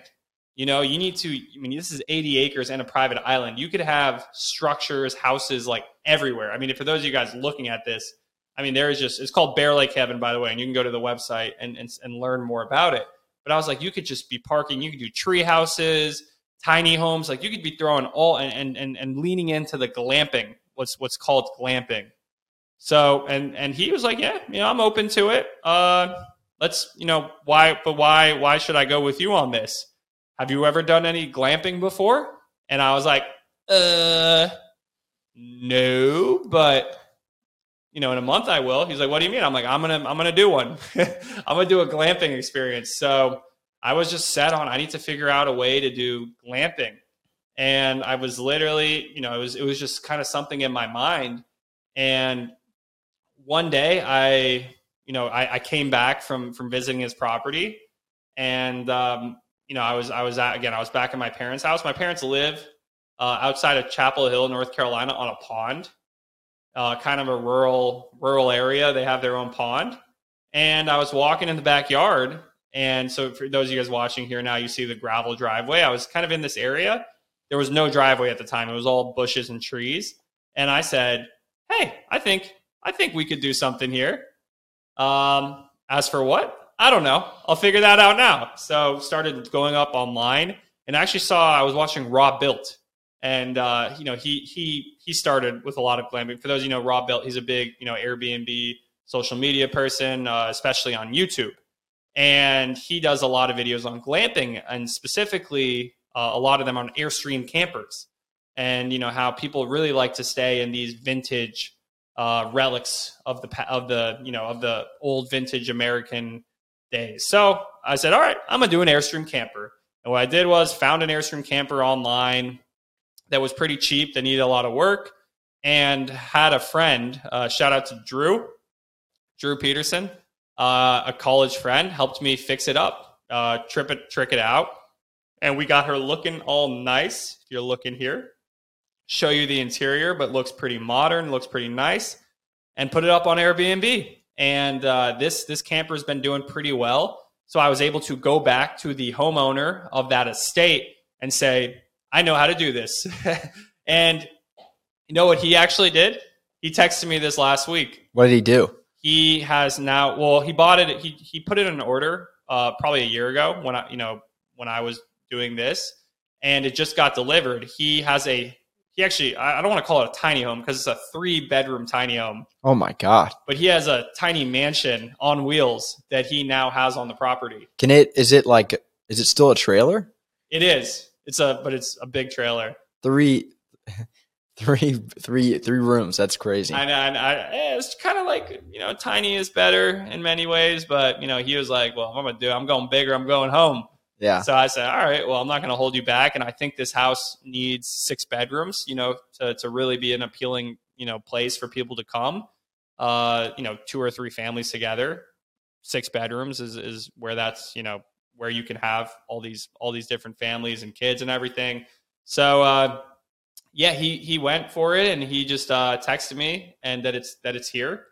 Speaker 1: You know, you need to, I mean, this is 80 acres and a private island. You could have structures, houses like everywhere. I mean, for those of you guys looking at this, I mean, there is just, it's called Bear Lake Heaven, by the way, and you can go to the website and, and, and learn more about it. But I was like, you could just be parking, you could do tree houses, tiny homes, like you could be throwing all and, and, and, and leaning into the glamping, what's, what's called glamping. So, and, and he was like, yeah, you know, I'm open to it. Uh, let's, you know, why, but why, why should I go with you on this? Have you ever done any glamping before? And I was like, uh, no, but you know, in a month I will. He's like, what do you mean? I'm like, I'm gonna, I'm gonna do one. (laughs) I'm gonna do a glamping experience. So I was just set on. I need to figure out a way to do glamping, and I was literally, you know, it was, it was just kind of something in my mind. And one day, I, you know, I, I came back from from visiting his property, and um, you know, I was I was at, again I was back in my parents' house. My parents live uh, outside of Chapel Hill, North Carolina, on a pond, uh, kind of a rural rural area. They have their own pond, and I was walking in the backyard. And so, for those of you guys watching here now, you see the gravel driveway. I was kind of in this area. There was no driveway at the time; it was all bushes and trees. And I said, "Hey, I think I think we could do something here." Um, as for what? I don't know. I'll figure that out now. So started going up online and actually saw I was watching Robuilt, and uh, you know he he he started with a lot of glamping. For those of you know Robuilt, he's a big you know Airbnb social media person, uh, especially on YouTube, and he does a lot of videos on glamping and specifically uh, a lot of them on Airstream campers, and you know how people really like to stay in these vintage uh, relics of the of the you know of the old vintage American days. So I said, all right, I'm gonna do an Airstream camper. And what I did was found an Airstream camper online that was pretty cheap, that needed a lot of work, and had a friend. Uh, shout out to Drew, Drew Peterson, uh, a college friend, helped me fix it up, uh, trip it, trick it out, and we got her looking all nice. If you're looking here, show you the interior, but looks pretty modern, looks pretty nice, and put it up on Airbnb and uh, this this camper has been doing pretty well. So I was able to go back to the homeowner of that estate and say, "I know how to do this." (laughs) and you know what he actually did? He texted me this last week.
Speaker 2: What did he do?
Speaker 1: He has now. Well, he bought it. He he put it in order uh, probably a year ago when I you know when I was doing this, and it just got delivered. He has a he actually I don't want to call it a tiny home because it's a three bedroom tiny home.
Speaker 2: Oh my god.
Speaker 1: But he has a tiny mansion on wheels that he now has on the property.
Speaker 2: Can it is it like is it still a trailer?
Speaker 1: It is. It's a but it's a big trailer.
Speaker 2: Three (laughs) three three three rooms. That's crazy.
Speaker 1: I know. I, I, eh, it's kind of like you know, tiny is better in many ways, but you know, he was like, "Well, I'm gonna do. I'm going bigger. I'm going home."
Speaker 2: Yeah.
Speaker 1: So I said, all right, well, I'm not going to hold you back. And I think this house needs six bedrooms, you know, to, to really be an appealing, you know, place for people to come. Uh, you know, two or three families together, six bedrooms is, is where that's, you know, where you can have all these, all these different families and kids and everything. So, uh, yeah, he, he went for it and he just, uh, texted me and that it's, that it's here.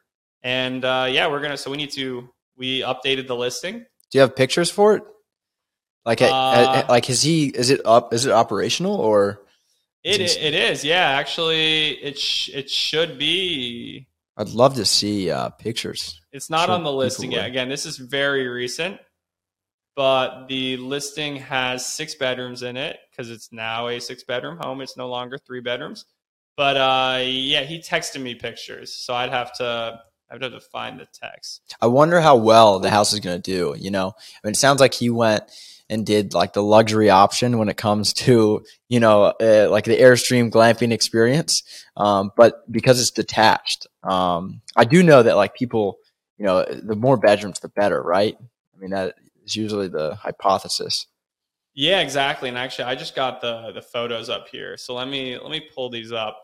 Speaker 1: And, uh, yeah, we're going to, so we need to, we updated the listing.
Speaker 2: Do you have pictures for it? Like, uh, like is he? Is it up? Is it operational or?
Speaker 1: It it is. Yeah, actually, it sh- it should be.
Speaker 2: I'd love to see uh, pictures.
Speaker 1: It's not on the listing yet. Again, this is very recent, but the listing has six bedrooms in it because it's now a six bedroom home. It's no longer three bedrooms. But uh, yeah, he texted me pictures, so I'd have to I'd have to find the text.
Speaker 2: I wonder how well the house is going to do. You know, I mean, it sounds like he went and did like the luxury option when it comes to you know uh, like the airstream glamping experience um, but because it's detached um, i do know that like people you know the more bedrooms the better right? I mean that is usually the hypothesis.
Speaker 1: Yeah exactly and actually i just got the the photos up here so let me let me pull these up.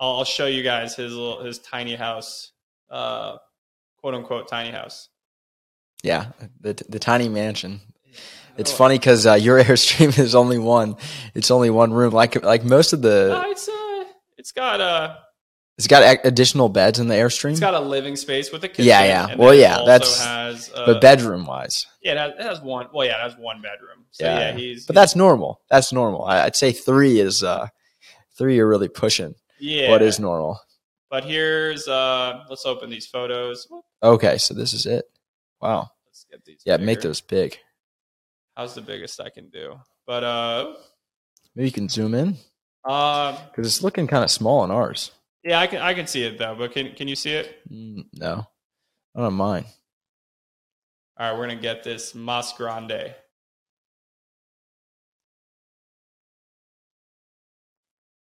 Speaker 1: I'll, I'll show you guys his little his tiny house uh quote unquote tiny house.
Speaker 2: Yeah the the tiny mansion it's funny because uh, your (laughs) airstream is only one. It's only one room. Like like most of the.
Speaker 1: Uh, it's uh, it's got a. Uh,
Speaker 2: it's got additional beds in the airstream.
Speaker 1: It's got a living space with a kitchen.
Speaker 2: Yeah, yeah. Well, yeah, that's. Has, uh, but bedroom wise.
Speaker 1: Yeah, it has, it has, one. Well, yeah, it has one bedroom. So, yeah, yeah he's.
Speaker 2: But he's, that's normal. That's normal. I'd say three is uh, three. You're really pushing. Yeah. What is normal?
Speaker 1: But here's uh, let's open these photos.
Speaker 2: Okay, so this is it. Wow. Let's get these. Yeah, bigger. make those big.
Speaker 1: How's the biggest I can do? But uh,
Speaker 2: maybe you can zoom in.
Speaker 1: Um,
Speaker 2: because it's looking kind of small on ours.
Speaker 1: Yeah, I can I can see it though. But can can you see it?
Speaker 2: Mm, no, I don't mind.
Speaker 1: All right, we're gonna get this Mas Grande.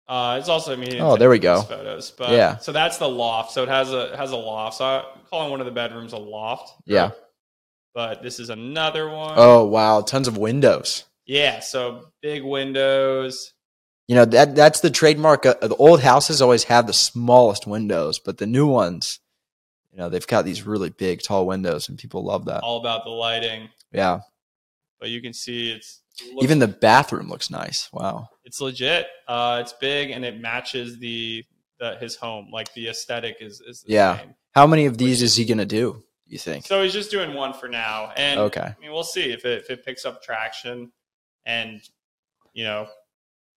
Speaker 1: Uh, it's also I mean,
Speaker 2: oh, there we go.
Speaker 1: Photos, but yeah. So that's the loft. So it has a has a loft. So I'm calling one of the bedrooms a loft.
Speaker 2: Yeah
Speaker 1: but this is another one.
Speaker 2: Oh wow, tons of windows.
Speaker 1: Yeah, so big windows.
Speaker 2: You know that that's the trademark. Of, the old houses always have the smallest windows, but the new ones, you know, they've got these really big, tall windows, and people love that.
Speaker 1: All about the lighting.
Speaker 2: Yeah.
Speaker 1: but you can see it's
Speaker 2: even the bathroom looks nice. Wow,
Speaker 1: it's legit. Uh, it's big and it matches the, the his home. Like the aesthetic is is the
Speaker 2: Yeah.
Speaker 1: same.
Speaker 2: how many of these is he gonna do? You think?
Speaker 1: So he's just doing one for now, and
Speaker 2: Okay.
Speaker 1: I mean we'll see if it if it picks up traction, and you know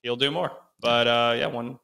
Speaker 1: he'll do more. But uh, yeah, one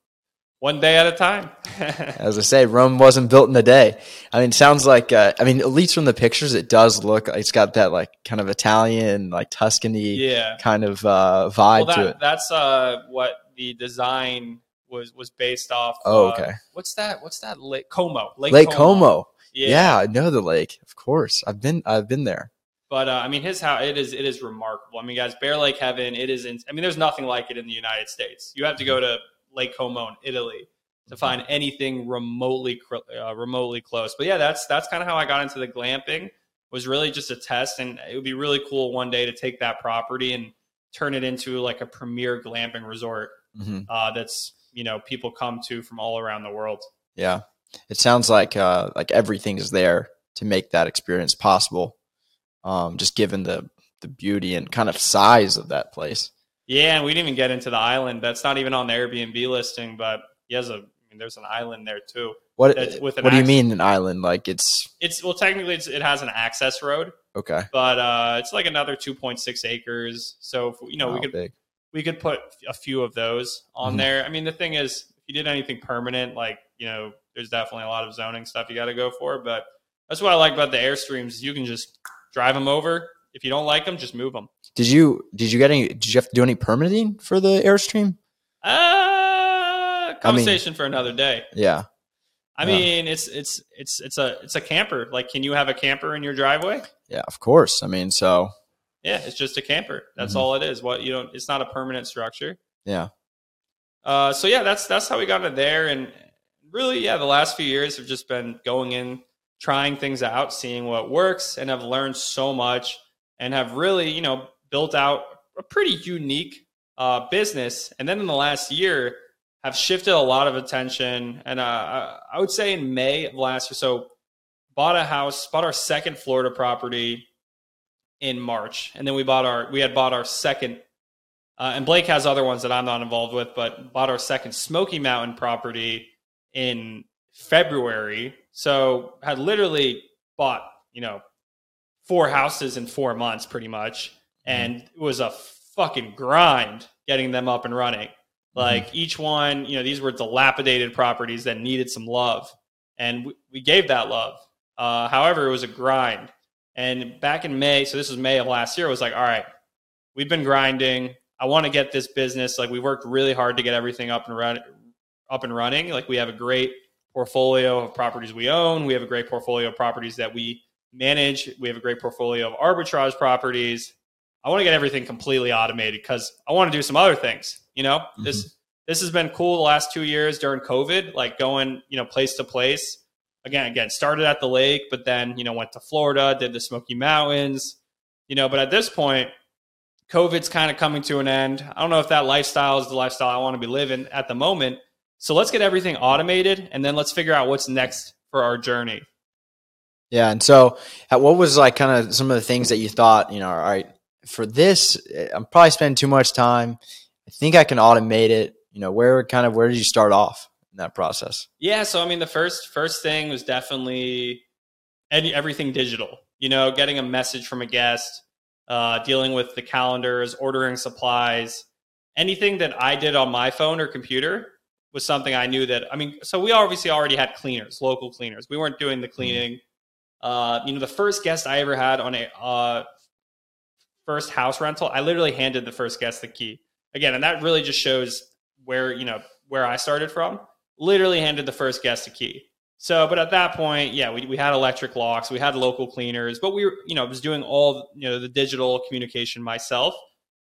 Speaker 1: one day at a time. (laughs)
Speaker 2: As I say, Rome wasn't built in a day. I mean, it sounds like uh, I mean, at least from the pictures, it does look. It's got that like kind of Italian, like Tuscany
Speaker 1: yeah.
Speaker 2: kind of uh, vibe
Speaker 1: Well,
Speaker 2: to it.
Speaker 1: that's uh, what the design was was based off.
Speaker 2: Oh, okay.
Speaker 1: What's that? What's that? Lake Como.
Speaker 2: Lake Como.
Speaker 1: Yeah.
Speaker 2: Yeah. I know the lake. Of course, I've been. I've been there.
Speaker 1: But uh, I mean, his house it is it is remarkable. I mean, guys, Bear Lake Heaven. It is. In, I mean, there's nothing like it in the United States. You have to go to Lake Como in Italy to find anything remotely uh, remotely close. But yeah, that's that's kind of how I got into the glamping. Was really just a test, and it would be really cool one day to take that property and turn it into like a premier glamping resort.
Speaker 2: hmm
Speaker 1: Uh, that's you know people come to from all around the world.
Speaker 2: Yeah, it sounds like uh, like everything is there to make that experience possible. Um, just given the the beauty and kind of size of that place.
Speaker 1: Yeah, and we didn't even get into the island. That's not even on the Airbnb listing, but he has a. I mean, there's an island there too.
Speaker 2: What
Speaker 1: with an
Speaker 2: What do you mean an island? Like it's
Speaker 1: It's well, technically, it's, it has an access road,
Speaker 2: okay.
Speaker 1: but uh, it's like another 2.6 acres. So if, you know, we could
Speaker 2: big.
Speaker 1: we could put a few of those on
Speaker 2: Mhm.
Speaker 1: there. I mean, the thing is, if you did anything permanent, like you know, there's definitely a lot of zoning stuff you got to go for. But that's what I like about the airstreams. You can just drive them over. If you don't like them, just move them.
Speaker 2: Did you did you get any? Did you have to do any permitting for the airstream?
Speaker 1: Uh, conversation for another day.
Speaker 2: Yeah.
Speaker 1: I
Speaker 2: Yeah.
Speaker 1: mean, it's it's it's it's a it's a camper. Like, can you have a camper in your driveway?
Speaker 2: Yeah, of course. I mean, so
Speaker 1: Yeah, it's just a camper. That's
Speaker 2: Mhm.
Speaker 1: all it is. What you don't. It's not a permanent structure.
Speaker 2: yeah,
Speaker 1: Uh, so yeah, that's that's how we got it there. And really, yeah, the last few years have just been going in, trying things out, seeing what works, and have learned so much, and have really, you know, built out a pretty unique uh, business. And then in the last year, have shifted a lot of attention. And uh, I- would say in May of last year, so bought a house, bought our second Florida property in March, and then we bought our we had bought our second uh, and Blake has other ones that I'm not involved with, but bought our second Smoky Mountain property in February. So had literally bought, you know, four houses in four months pretty much. And it was a fucking grind getting them up and running. Like each one, you know, these were dilapidated properties that needed some love. And we, we gave that love. Uh, however, it was a grind. And back in May, so this was May of last year, it was like, all right, we've been grinding. I want to get this business. Like we worked really hard to get everything up and run, up and running. Like we have a great portfolio of properties we own. We have a great portfolio of properties that we manage. We have a great portfolio of arbitrage properties. I want to get everything completely automated because I want to do some other things. You know, mm-hmm. this this has been cool the last two years during COVID, like going you know place to place. Again, again, started at the lake, but then you know went to Florida, did the Smoky Mountains. You know, but at this point, COVID's kind of coming to an end. I don't know if that lifestyle is the lifestyle I want to be living at the moment. So let's get everything automated and then let's figure out what's next for our journey.
Speaker 2: yeah. And so, uh, what was like kind of some of the things that you thought? You know, all right, for this, uh, I'm probably spending too much time. I think I can automate it. You know, where kind of where did you start off in that process?
Speaker 1: Yeah, so I mean the first first thing was definitely any, everything digital. You know, getting a message from a guest, uh, dealing with the calendars, ordering supplies, anything that I did on my phone or computer was something I knew that I mean, so we obviously already had cleaners, local cleaners. We weren't doing the cleaning. Uh, you know, the first guest I ever had on a uh, first house rental, I literally handed the first guest the key. Again, and that really just shows where, you know, where I started from. Literally handed the first guest a key. So, but at that point, yeah, we, we had electric locks, we had local cleaners, but we were, you know, was doing all, you know, the digital communication myself.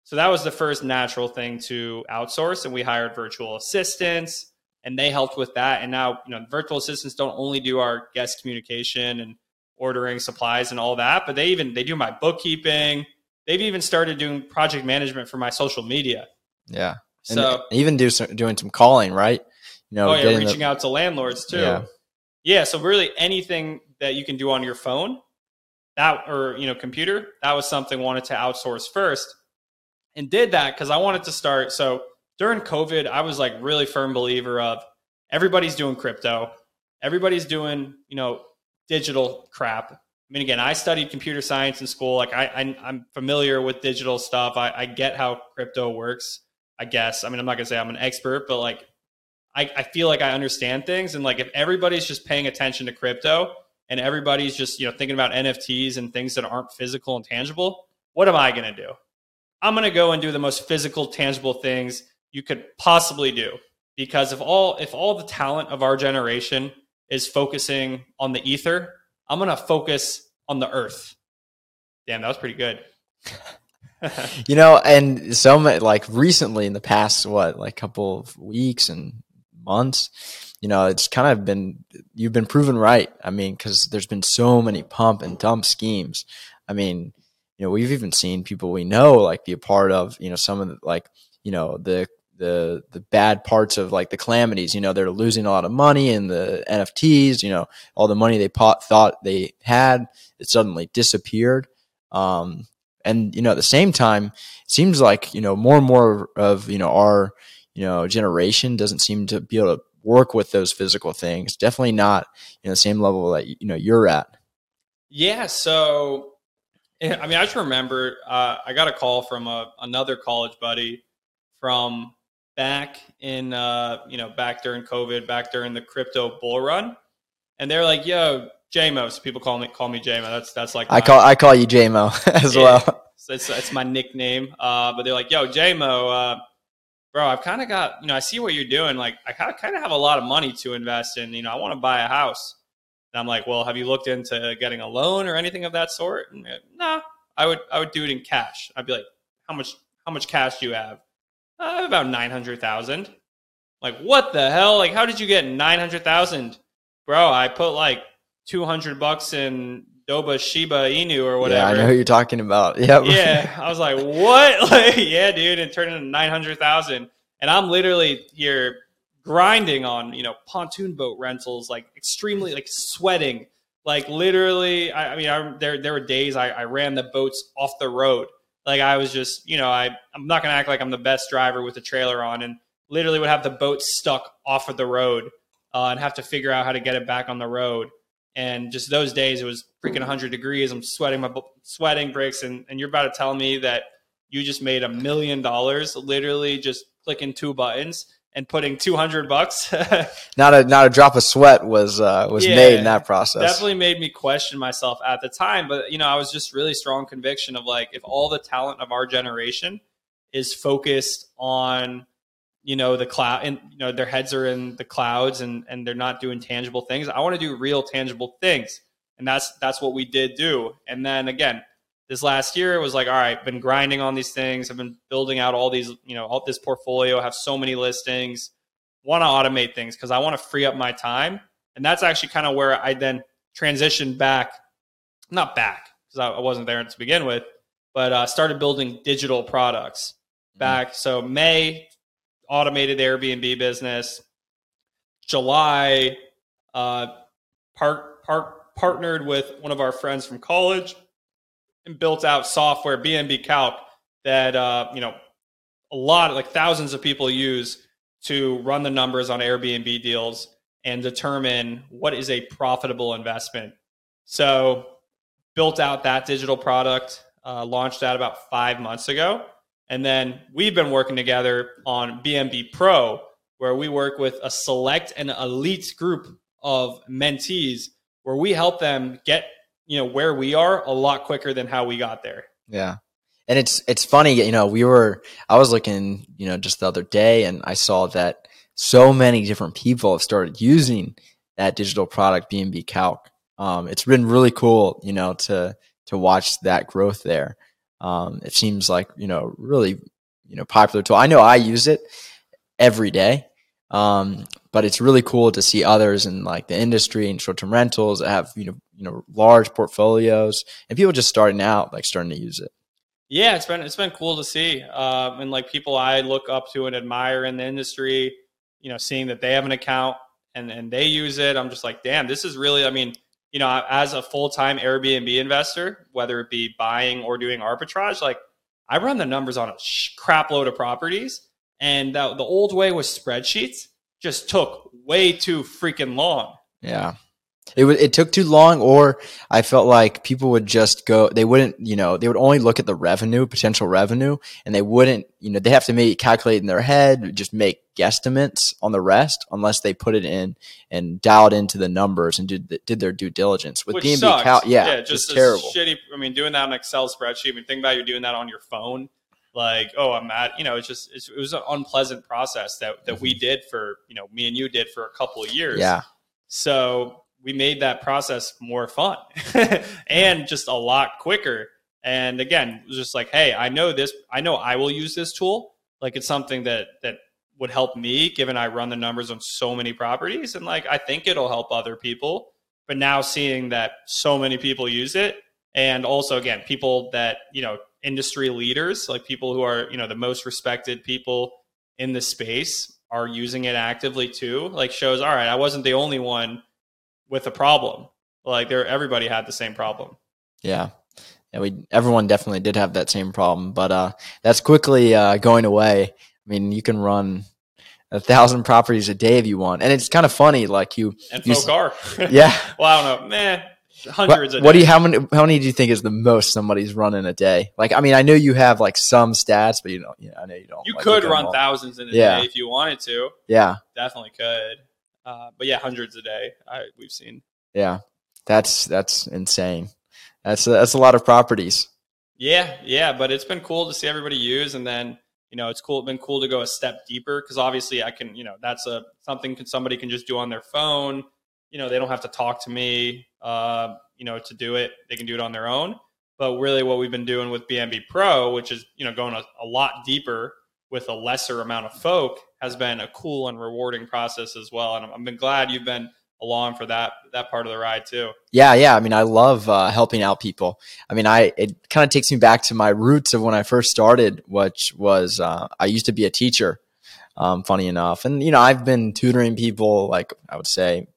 Speaker 1: So that was the first natural thing to outsource. And we hired virtual assistants and they helped with that. And now, you know, virtual assistants don't only do our guest communication and ordering supplies and all that, but they even, they do my bookkeeping. They've even started doing project management for my social media.
Speaker 2: Yeah, and
Speaker 1: So,
Speaker 2: even do some, doing some calling, right? You know,
Speaker 1: oh yeah,
Speaker 2: getting the-
Speaker 1: reaching out to landlords too.
Speaker 2: Yeah.
Speaker 1: Yeah. So really anything that you can do on your phone, that or you know computer that was something I wanted to outsource first and did that because I wanted to start. So during COVID, I was like really firm believer of everybody's doing crypto, everybody's doing you know digital crap. I mean, again, I studied computer science in school. Like I, I am familiar with digital stuff. I, I get how crypto works. I guess. I mean, I'm not gonna say I'm an expert, but like I, I feel like I understand things. And like if everybody's just paying attention to crypto and everybody's just, you know, thinking about NFTs and things that aren't physical and tangible, what am I gonna do? I'm gonna go and do the most physical, tangible things you could possibly do. Because if all if all the talent of our generation is focusing on the ether, I'm gonna focus on the earth. Damn, that was pretty good. (laughs)
Speaker 2: you know, and so like recently in the past, what, like couple of weeks and months, you know, it's kind of been, you've been proven right. I mean, cause there's been so many pump and dump schemes. I mean, you know, we've even seen people we know like be a part of, you know, some of the, like, you know, the, the, the bad parts of like the calamities, you know, they're losing a lot of money in the NFTs, you know, all the money they pot, thought they had, it suddenly disappeared. Um, and you know at the same time it seems like you know more and more of you know our you know generation doesn't seem to be able to work with those physical things definitely not you know the same level that you know you're at
Speaker 1: yeah so i mean i just remember uh, i got a call from a, another college buddy from back in uh, you know back during covid back during the crypto bull run and they're like yo JMO. So people call me call me JMO. That's that's like
Speaker 2: I call I call you JMO (laughs) as yeah, well.
Speaker 1: So it's, it's my nickname. Uh, but they're like, "Yo, JMO, uh, bro, I've kind of got you know I see what you're doing. Like I kind of kind of have a lot of money to invest in. You know, I want to buy a house." And I'm like, "Well, have you looked into getting a loan or anything of that sort?" And like, nah, I would I would do it in cash. I'd be like, "How much how much cash do you have?" Uh, I have about nine hundred thousand. Like what the hell? Like how did you get nine hundred thousand, bro? I put like 200 bucks in Doba Shiba Inu or whatever.
Speaker 2: Yeah, I know who you're talking about. (laughs) Yeah.
Speaker 1: yeah. I was like, what? (laughs) Like, yeah, dude. And turned into 900,000. And I'm literally here grinding on, you know, pontoon boat rentals, like extremely, like sweating. Like literally, I, I mean, I, there, there were days I, I ran the boats off the road. Like I was just, you know, I, I'm not to act like I'm the best driver with a trailer on and literally would have the boat stuck off of the road uh, and have to figure out how to get it back on the road. And just those days, it was freaking 100 degrees. I'm sweating my sweating bricks, and, and you're about to tell me that you just made a million dollars literally just clicking two buttons and putting 200 bucks. (laughs)
Speaker 2: not a not a drop of sweat was uh, was yeah, made in that process.
Speaker 1: Definitely made me question myself at the time, but you know, I was just really strong conviction of like if all the talent of our generation is focused on you know the cloud and you know their heads are in the clouds and and they're not doing tangible things i want to do real tangible things and that's that's what we did do and then again this last year it was like all right been grinding on these things. I've been building out all these you know all this portfolio. Have so many listings. Want to automate things because i want to free up my time. And that's actually kind of where i then transitioned back not back because I, wasn't there to begin with but uh, started building digital products mm-hmm. back. So may automated the Airbnb business. July, uh, part, part, partnered with one of our friends from college and built out software, BNB Calc, that, uh, you know, a lot, of like thousands of people use to run the numbers on Airbnb deals and determine what is a profitable investment. So, built out that digital product, uh, launched that about five months ago. And then we've been working together on BNB Pro, where we work with a select and elite group of mentees where we help them get, you know, where we are a lot quicker than how we got there.
Speaker 2: Yeah. And it's it's funny, you know, we were I was looking, you know, just the other day and I saw that so many different people have started using that digital product BNB Calc. Um, it's been really cool, you know, to to watch that growth there. Um, it seems like you know really you know popular tool. I know I use it every day, um, but it's really cool to see others in like the industry and short term rentals that have you know you know large portfolios and people just starting out like starting to use it.
Speaker 1: Yeah, it's been it's been cool to see, um, and like people I look up to and admire in the industry, you know, seeing that they have an account and and they use it. I'm just like, damn, this is really. I mean, you know, as a full time Airbnb investor, whether it be buying or doing arbitrage, like I run the numbers on a crap load of properties, and the, the old way with spreadsheets just took way too freaking long.
Speaker 2: Yeah. It w- it took too long, or I felt like people would just go. They wouldn't, you know, they would only look at the revenue, potential revenue, and they wouldn't, you know, they have to make calculate in their head, just make guesstimates on the rest, unless they put it in and dialed into the numbers and did did their due diligence with
Speaker 1: sucks.
Speaker 2: Cal- yeah,
Speaker 1: yeah,
Speaker 2: just
Speaker 1: just
Speaker 2: terrible.
Speaker 1: Shitty. I mean, doing that on Excel spreadsheet. I mean, think about you're doing that on your phone. Like, oh, I'm at. You know, it's just it's, it was an unpleasant process that that we mm-hmm. did for you know me and you did for a couple of years.
Speaker 2: Yeah,
Speaker 1: So we made that process more fun (laughs) and just a lot quicker. And again, it was just like, hey, I know this. I know I will use this tool. Like it's something that that would help me, given I run the numbers on so many properties, and like I think it'll help other people. But now seeing that so many people use it, and also again, people that you know, industry leaders, like people who are you know the most respected people in the space, are using it actively too. Like shows, all right, I wasn't the only one with a problem. Like there, everybody had the same problem.
Speaker 2: yeah. Yeah, we everyone definitely did have that same problem, but uh, that's quickly uh, going away. I mean, you can run a thousand properties a day if you want, and it's kind of funny. Like you,
Speaker 1: And
Speaker 2: You
Speaker 1: are. (laughs)
Speaker 2: yeah.
Speaker 1: well, I don't know, man.
Speaker 2: What,
Speaker 1: Hundreds of
Speaker 2: what do you how many how many do you think is the most somebody's running a day? Like, I mean, I know you have like some stats, but you know, yeah, I know you don't.
Speaker 1: You
Speaker 2: like,
Speaker 1: could
Speaker 2: look at them
Speaker 1: run
Speaker 2: all.
Speaker 1: thousands in a
Speaker 2: Yeah.
Speaker 1: day if you wanted to.
Speaker 2: Yeah,
Speaker 1: Definitely could. Uh, but yeah, hundreds a day. I, we've seen.
Speaker 2: yeah, that's that's insane. That's a, that's a lot of properties.
Speaker 1: Yeah, yeah, but it's been cool to see everybody use, and then you know it's cool. It's been cool to go a step deeper because obviously I can, you know, that's a something can, somebody can just do on their phone. You know, they don't have to talk to me, uh, you know, to do it. They can do it on their own. But really, what we've been doing with BNB Pro, which is you know going a, a lot deeper with a lesser amount of folk, has been a cool and rewarding process as well. And I've been glad you've been along for that that part of the ride too.
Speaker 2: Yeah, yeah. I mean, I love uh, helping out people. I mean, I it kind of takes me back to my roots of when I first started, which was uh, I used to be a teacher. Um, funny enough, and you know, I've been tutoring people like I would say,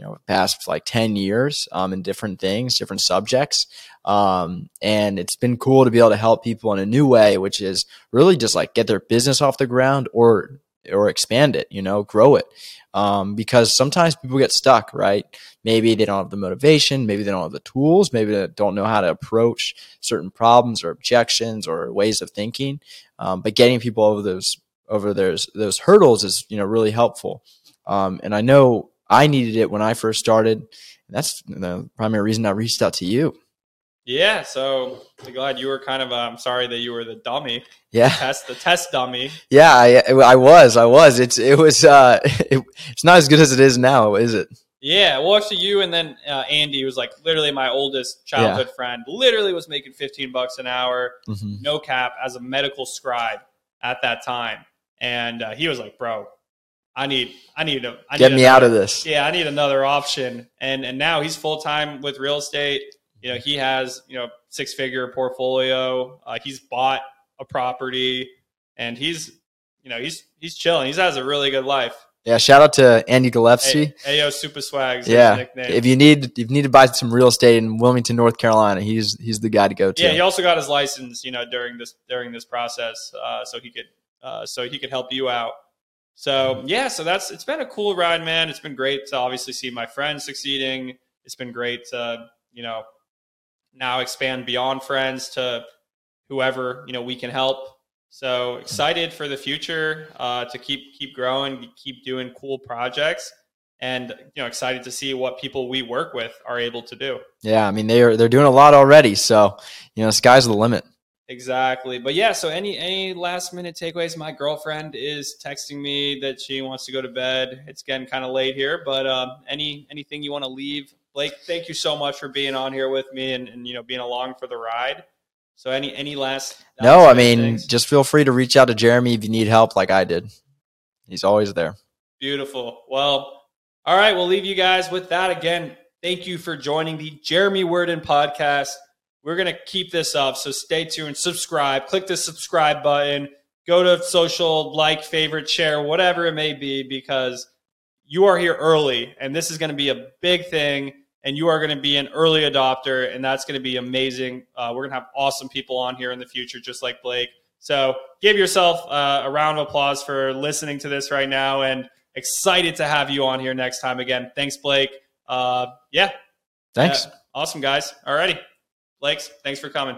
Speaker 2: you know, past like ten years um, in different things, different subjects. Um, and it's been cool to be able to help people in a new way, which is really just like get their business off the ground or or expand it, you know, grow it. Um, because sometimes people get stuck, right? Maybe they don't have the motivation, maybe they don't have the tools, maybe they don't know how to approach certain problems or objections or ways of thinking. Um, but getting people over those over those those hurdles is you know really helpful. Um, and I know I needed it when I first started. That's the primary reason I reached out to you.
Speaker 1: Yeah, so I'm glad you were kind of. Uh, I'm sorry that you were the dummy
Speaker 2: Yeah,
Speaker 1: test, the test dummy.
Speaker 2: yeah, I, I was, I was. It's it was uh, (laughs) it, it's not as good as it is now, is it?
Speaker 1: Yeah, well, actually, you and then uh, Andy was like literally my oldest childhood friend. Literally was making 15 bucks an hour,
Speaker 2: hmm
Speaker 1: no cap, as a medical scribe at that time, and uh, he was like, "Bro, I need, I need to I
Speaker 2: Get
Speaker 1: need
Speaker 2: me
Speaker 1: another-
Speaker 2: out of this.
Speaker 1: Yeah, I need another option." And and now he's full time with real estate. You know, he has you know six figure portfolio. Uh, he's bought a property, and he's you know he's he's chilling. He has a really good life.
Speaker 2: Yeah, shout out to Andy Gillespie.
Speaker 1: Hey, Ayo Super Swags, his
Speaker 2: yeah,
Speaker 1: nickname.
Speaker 2: if you need if you need to buy some real estate in Wilmington, North Carolina, he's he's the guy to go to.
Speaker 1: Yeah, he also got his license, you know, during this during this process, uh, so he could uh, so he could help you out. So yeah, so that's it's been a cool ride, man. It's been great to obviously see my friends succeeding. It's been great to you know now expand beyond friends to whoever you know we can help. So excited for the future uh, to keep keep growing, keep doing cool projects, and you know excited to see what people we work with are able to do.
Speaker 2: Yeah, I mean they are they're doing a lot already, so you know sky's the limit.
Speaker 1: Exactly. But yeah, so any any last minute takeaways? My girlfriend is texting me that she wants to go to bed. It's getting kind of late here, but um, any anything you want to leave? Blake, thank you so much for being on here with me and, and you know being along for the ride. So any any last
Speaker 2: No, I mean
Speaker 1: things?
Speaker 2: just feel free to reach out to Jeremy if you need help, like I did. He's always there.
Speaker 1: Beautiful. Well, all right, we'll leave you guys with that. Again, thank you for joining the Jeremy Werden podcast. We're going to keep this up, so stay tuned. Subscribe, click the subscribe button, go to social, like, favorite, share, whatever it may be, because you are here early, and this is going to be a big thing. and you are going to be an early adopter, and that's going to be amazing. Uh, we're going to have awesome people on here in the future, just like Blake. So give yourself uh, a round of applause for listening to this right now, and excited to have you on here next time again. Thanks, Blake. Uh, yeah.
Speaker 2: Thanks.
Speaker 1: awesome, guys. Alrighty. Blakes, thanks for coming.